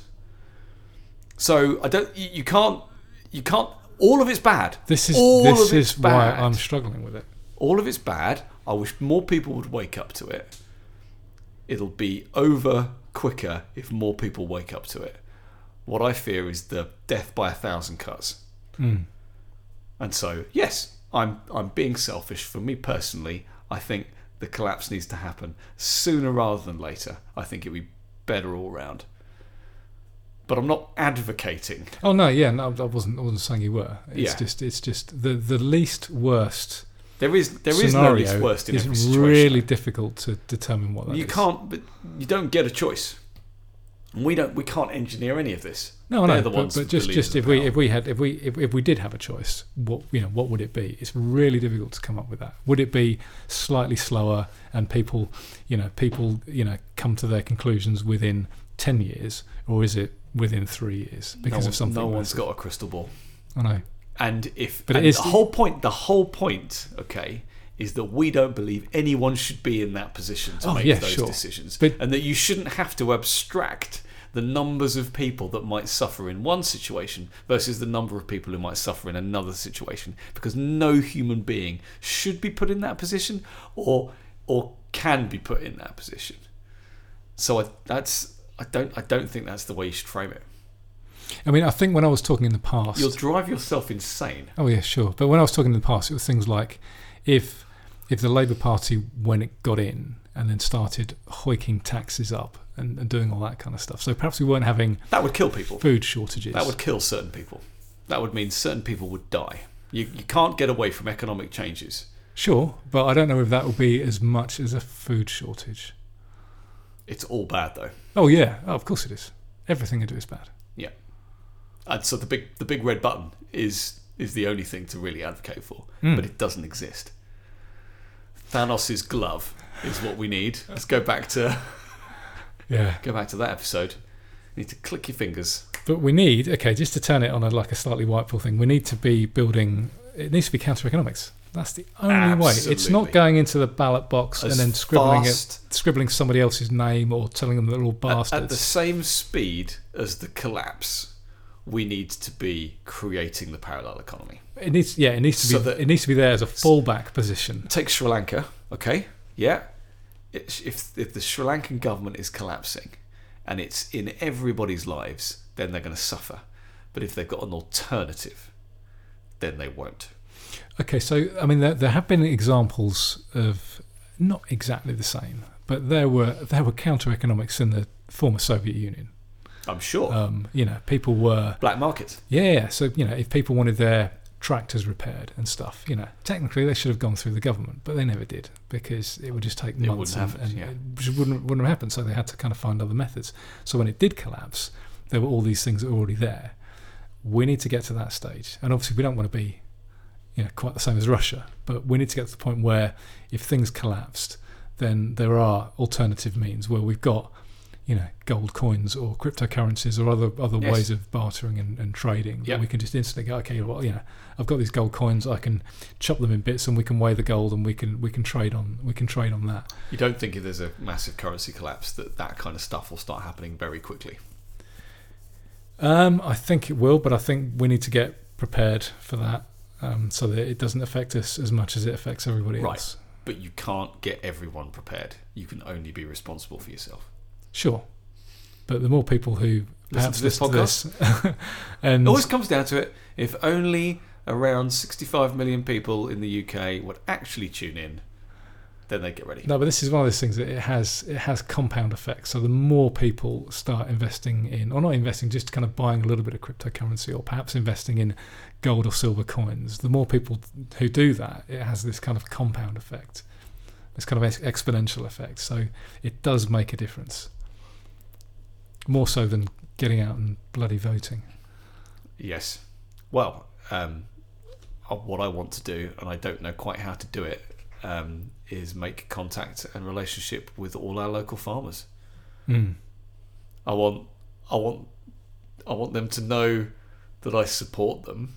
A: So I don't. You, can't. You can't. All of it's bad.
B: This is
A: all
B: this is why. I'm struggling with it.
A: All of it's bad. I wish more people would wake up to it. It'll be over quicker if more people wake up to it. What I fear is the death by a thousand cuts.
B: Mm.
A: And so, yes, I'm I'm being selfish. For me personally, I think the collapse needs to happen sooner rather than later. I think it'd be better all round. But I'm not advocating.
B: Oh no, yeah, no, I wasn't. I wasn't saying you were. It's
A: Yeah.
B: just, it's just the the least worst
A: There is there is no least worst in
B: is
A: every situation.
B: really difficult to determine what that
A: you
B: is.
A: can't, but you don't get a choice. And we don't. We can't engineer any of this.
B: No,
A: They're
B: no,
A: the
B: but, but just just if we
A: power.
B: if we had if we if, if we did have a choice, what you know what would it be? It's really difficult to come up with that. Would it be slightly slower and people, you know, people you know come to their conclusions within ten years, or is it within three years because
A: no,
B: of something?
A: No one's
B: massive?
A: got a crystal ball.
B: I know.
A: And if
B: But
A: and the whole point, the whole point, okay, is that we don't believe anyone should be in that position to
B: Oh,
A: make
B: yeah,
A: those
B: sure.
A: decisions,
B: But-
A: and that you shouldn't have to abstract the numbers of people that might suffer in one situation versus the number of people who might suffer in another situation, because no human being should be put in that position, or or can be put in that position. So I, that's I don't I don't think that's the way you should frame it.
B: I mean, I think when I was talking in the past,
A: You'll drive yourself insane.
B: Oh yeah, sure. But when I was talking in the past, it was things like if if the Labour Party, when it got in, and then started hoiking taxes up and, and doing all that kind of stuff. So perhaps we weren't having
A: That would kill people.
B: food shortages.
A: That would kill certain people. That would mean certain people would die. You, you can't get away from economic changes.
B: sure, but I don't know if that will be as much as a food shortage.
A: It's all bad though.
B: Oh yeah, oh, of course it is. Everything I do is bad.
A: And so the big the big red button is is the only thing to really advocate for,
B: Mm.
A: but it doesn't exist. Thanos's glove is what we need. Let's go back to
B: Yeah.
A: go back to that episode. You need to click your fingers.
B: But we need okay, just to turn it on a like a slightly white pill thing. We need to be building it needs to be counter economics. That's the only way. It's not going into the ballot box
A: As
B: and then scribbling
A: fast-
B: it, scribbling somebody else's name or telling them they're all
A: At,
B: bastards.
A: at the same speed as the collapse, we need to be creating the parallel economy.
B: it needs, yeah, it needs to be.
A: So that-
B: it needs to be there as a fallback position.
A: Take Sri Lanka, okay? Yeah. It's, if if the Sri Lankan government is collapsing, and it's in everybody's lives, then they're going to suffer. But if they've got an alternative, then they won't.
B: Okay, so I mean, there, there have been examples of not exactly the same, but there were there were counter economics in the former Soviet Union.
A: I'm sure.
B: Um, you know, people were
A: Black market.
B: yeah, yeah. So you know, if people wanted their tractors repaired and stuff, you know, technically they should have gone through the government, but they never did because it would just take
A: It
B: months
A: wouldn't
B: and,
A: happen,
B: and
A: yeah.
B: it wouldn't wouldn't have happened. So they had to kind of find other methods. So when it did collapse, there were all these things that were already there. We need to get to that stage, and obviously we don't want to be, you know, quite the same as Russia, but we need to get to the point where if things collapsed, then there are alternative means where we've got you know gold coins or cryptocurrencies or other other
A: Yes.
B: ways of bartering and, and trading
A: Yeah.
B: we can just instantly go okay well you know I've got these gold coins I can chop them in bits and we can weigh the gold and we can we can trade on we can trade on that
A: You don't think if there's a massive currency collapse that that kind of stuff will start happening very quickly?
B: um, I think it will but I think we need to get prepared for that um, so that it doesn't affect us as much as it affects everybody
A: Right.
B: else
A: But you can't get everyone prepared. You can only be responsible for yourself.
B: Sure but the more people who
A: Listen
B: perhaps
A: to this
B: listen to this and
A: It always comes down to it. If only around 65 million people in the UK would actually tune in, then they'd get ready.
B: No, but this is one of those things that it has it has compound effects. So the more people start investing in, or not investing, just kind of buying a little bit of cryptocurrency, or perhaps investing in gold or silver coins, the more people who do that, it has this kind of compound effect, this kind of exponential effect. So it does make a difference, more so than getting out and bloody voting.
A: Yes. Well, um, uh, what I want to do, and I don't know quite how to do it, um, is make contact and relationship with all our local farmers.
B: Mm.
A: I want, I want, I want them to know that I support them,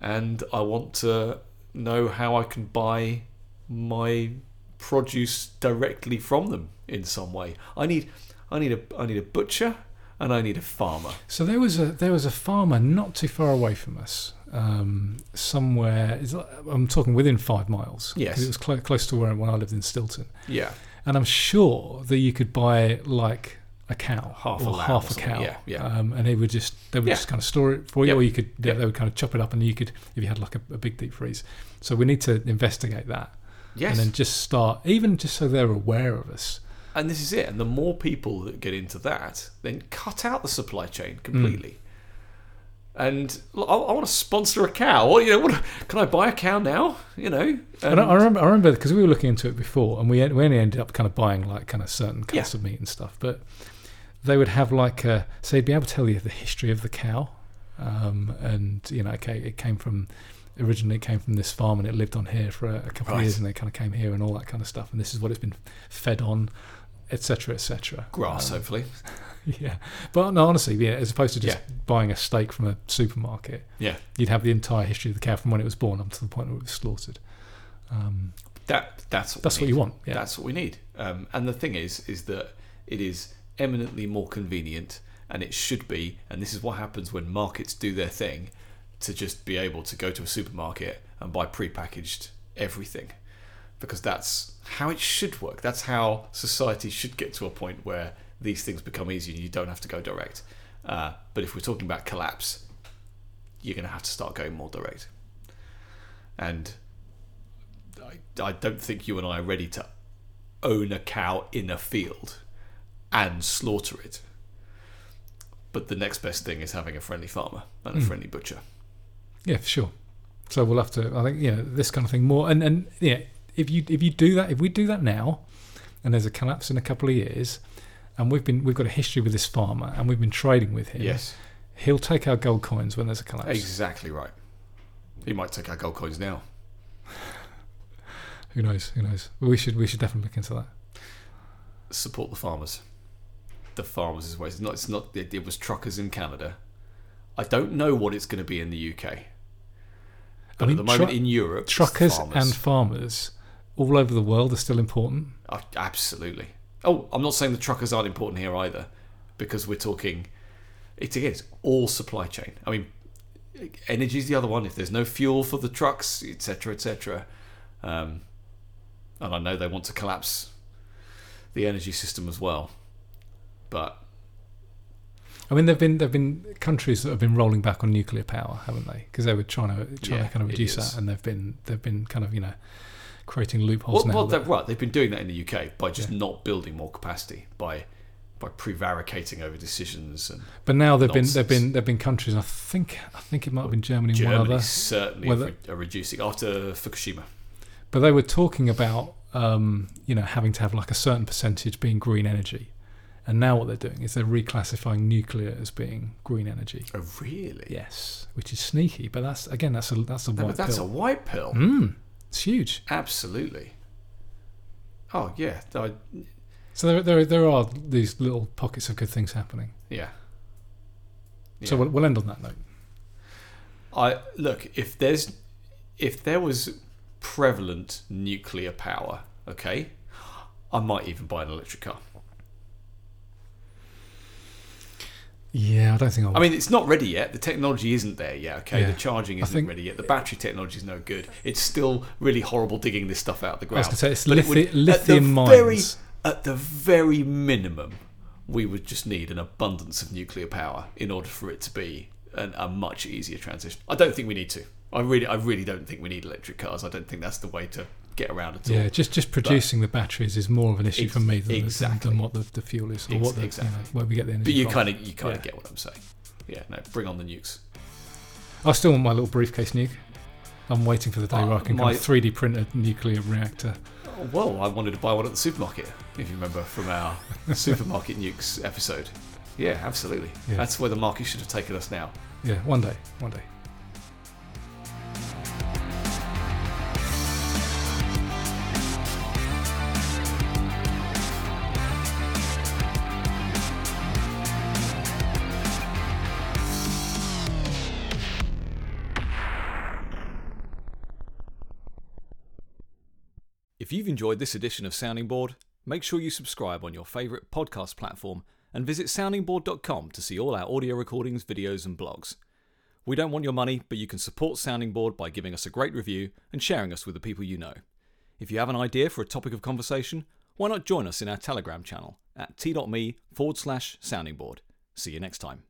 A: and I want to know how I can buy my produce directly from them in some way. I need, I need a, I need a butcher, and I need a farmer.
B: So there was a there was a farmer not too far away from us, um, somewhere. I'm talking within five miles.
A: Yes.
B: it was clo- close to where when I lived in Stilton,
A: Yeah.
B: and I'm sure that you could buy like a cow
A: Half a
B: or
A: lamb
B: half a cow.
A: yeah, yeah.
B: Um, and they would just they would
A: Yeah.
B: just kind of store it for you,
A: Yep.
B: or you could yeah,
A: Yep.
B: they would kind of chop it up, and you could if you had like a, a big deep freeze. So we need to investigate that,
A: Yes.
B: and then just start even just so they're aware of us.
A: And this is it. And the more people that get into that, then cut out the supply chain completely. And look, I, I want to sponsor a cow. What you know? What, can I buy a cow now? You know.
B: And I, I remember, I remember because we were looking into it before, and we we only ended up kind of buying like kind of certain cuts
A: Yeah.
B: of meat and stuff. But they would have like a, so they'd be able to tell you the history of the cow, um, and you know, okay, it came from originally it came from this farm and it lived on here for a, couple of years, and they kind of came here and all that kind of stuff, and this is what it's been fed on, etc., etc.
A: grass,
B: Um,
A: hopefully.
B: yeah, but no, honestly, yeah, as opposed to just
A: Yeah.
B: buying a steak from a supermarket,
A: Yeah.
B: you'd have the entire history of the cow from when it was born up to the point where it was slaughtered. Um,
A: That that's what
B: that's what
A: need.
B: you want. Yeah.
A: That's what we need. Um, and the thing is, is that it is eminently more convenient, and it should be. And this is what happens when markets do their thing, to just be able to go to a supermarket and buy prepackaged everything, because that's how it should work. That's how society should get to a point where these things become easy and you don't have to go direct. Uh, but if we're talking about collapse, you're going to have to start going more direct. And I, I don't think you and I are ready to own a cow in a field and slaughter it. But the next best thing is having a friendly farmer and a
B: Mm.
A: friendly butcher.
B: Yeah, for sure. So we'll have to. I think you know this kind of thing more. And and yeah, if you if you do that, if we do that now, and there's a collapse in a couple of years, and we've been we've got a history with this farmer, and we've been trading with him.
A: Yes,
B: he'll take our gold coins when there's a collapse.
A: exactly right. He might take our gold coins now.
B: Who knows? Who knows? We should we should definitely look into that.
A: Support the farmers. The farmers is where it's not. It's not. It, it was truckers in Canada. I don't know what it's going to be in the UK. But
B: mean,
A: at the moment
B: tru-
A: in Europe,
B: Truckers
A: farmers.
B: and farmers all over the world are still important.
A: Oh, absolutely. Oh, I'm not saying the truckers aren't important here either, because we're talking. It is all supply chain. I mean, energy is the other one. If there's no fuel for the trucks, etc., etc., um, and I know they want to collapse the energy system as well, but
B: I mean, there've been there've been countries that have been rolling back on nuclear power, haven't they? Because they were trying to trying
A: Yeah,
B: to kind of reduce that, and they've been they've been kind of you know creating loopholes
A: well,
B: now.
A: well
B: that-
A: right. They've been doing that in the UK by just
B: Yeah.
A: not building more capacity by by prevaricating over decisions and
B: but now there've been there've been there've been countries. I think I think it might have been Germany, and one
A: Germany
B: other.
A: certainly
B: whether-
A: are re- are reducing after Fukushima.
B: But they were talking about um, you know having to have like a certain percentage being green energy, and now what they're doing is they're reclassifying nuclear as being green energy.
A: Oh, really?
B: Yes, which is sneaky, but that's again that's a that's a
A: No,
B: white
A: but that's
B: pill.
A: a white pill.
B: Mm, it's huge.
A: Absolutely. Oh yeah, I,
B: So there, there, there are these little pockets of good things happening.
A: yeah.
B: So we'll, we'll end on that note.
A: I look if there's if there was prevalent nuclear power, okay, I might even buy an electric car.
B: Yeah, I don't think I'll.
A: I mean, it's not ready yet. The technology isn't there yet. Okay,
B: Yeah.
A: the charging isn't
B: think-
A: ready yet. The battery technology is no good. It's still really horrible digging this stuff out of the
B: I was
A: ground.
B: going to say it's
A: But it would-
B: lithi-
A: at
B: lithium
A: very-
B: mines.
A: At the very minimum, we would just need an abundance of nuclear power in order for it to be an, a much easier transition. I don't think we need to. I really, I really don't think we need electric cars. I don't think that's the way to get around at all.
B: Yeah, just just producing the batteries is more of an issue for me than,
A: exactly.
B: than what the, the fuel is or what the,
A: exactly.
B: you know, where we get the energy.
A: But you kind of, you kind of
B: Yeah.
A: get what I'm saying. Yeah, no, bring on the nukes.
B: I still want my little briefcase nuke. I'm waiting for the day
A: Uh,
B: where I can
A: my-
B: kind of 3D print a nuclear reactor.
A: Oh, well, I wanted to buy one at the supermarket, if you remember from our supermarket nukes episode. Yeah, absolutely.
B: Yeah.
A: That's where the market should have taken us now.
B: Yeah, one day, one day.
C: If you've enjoyed this edition of Sounding Board, make sure you subscribe on your favourite podcast platform and visit soundingboard.com to see all our audio recordings, videos, and blogs. We don't want your money, but you can support Sounding Board by giving us a great review and sharing us with the people you know. If you have an idea for a topic of conversation, why not join us in our Telegram channel at t.me forward slash sounding board. See you next time.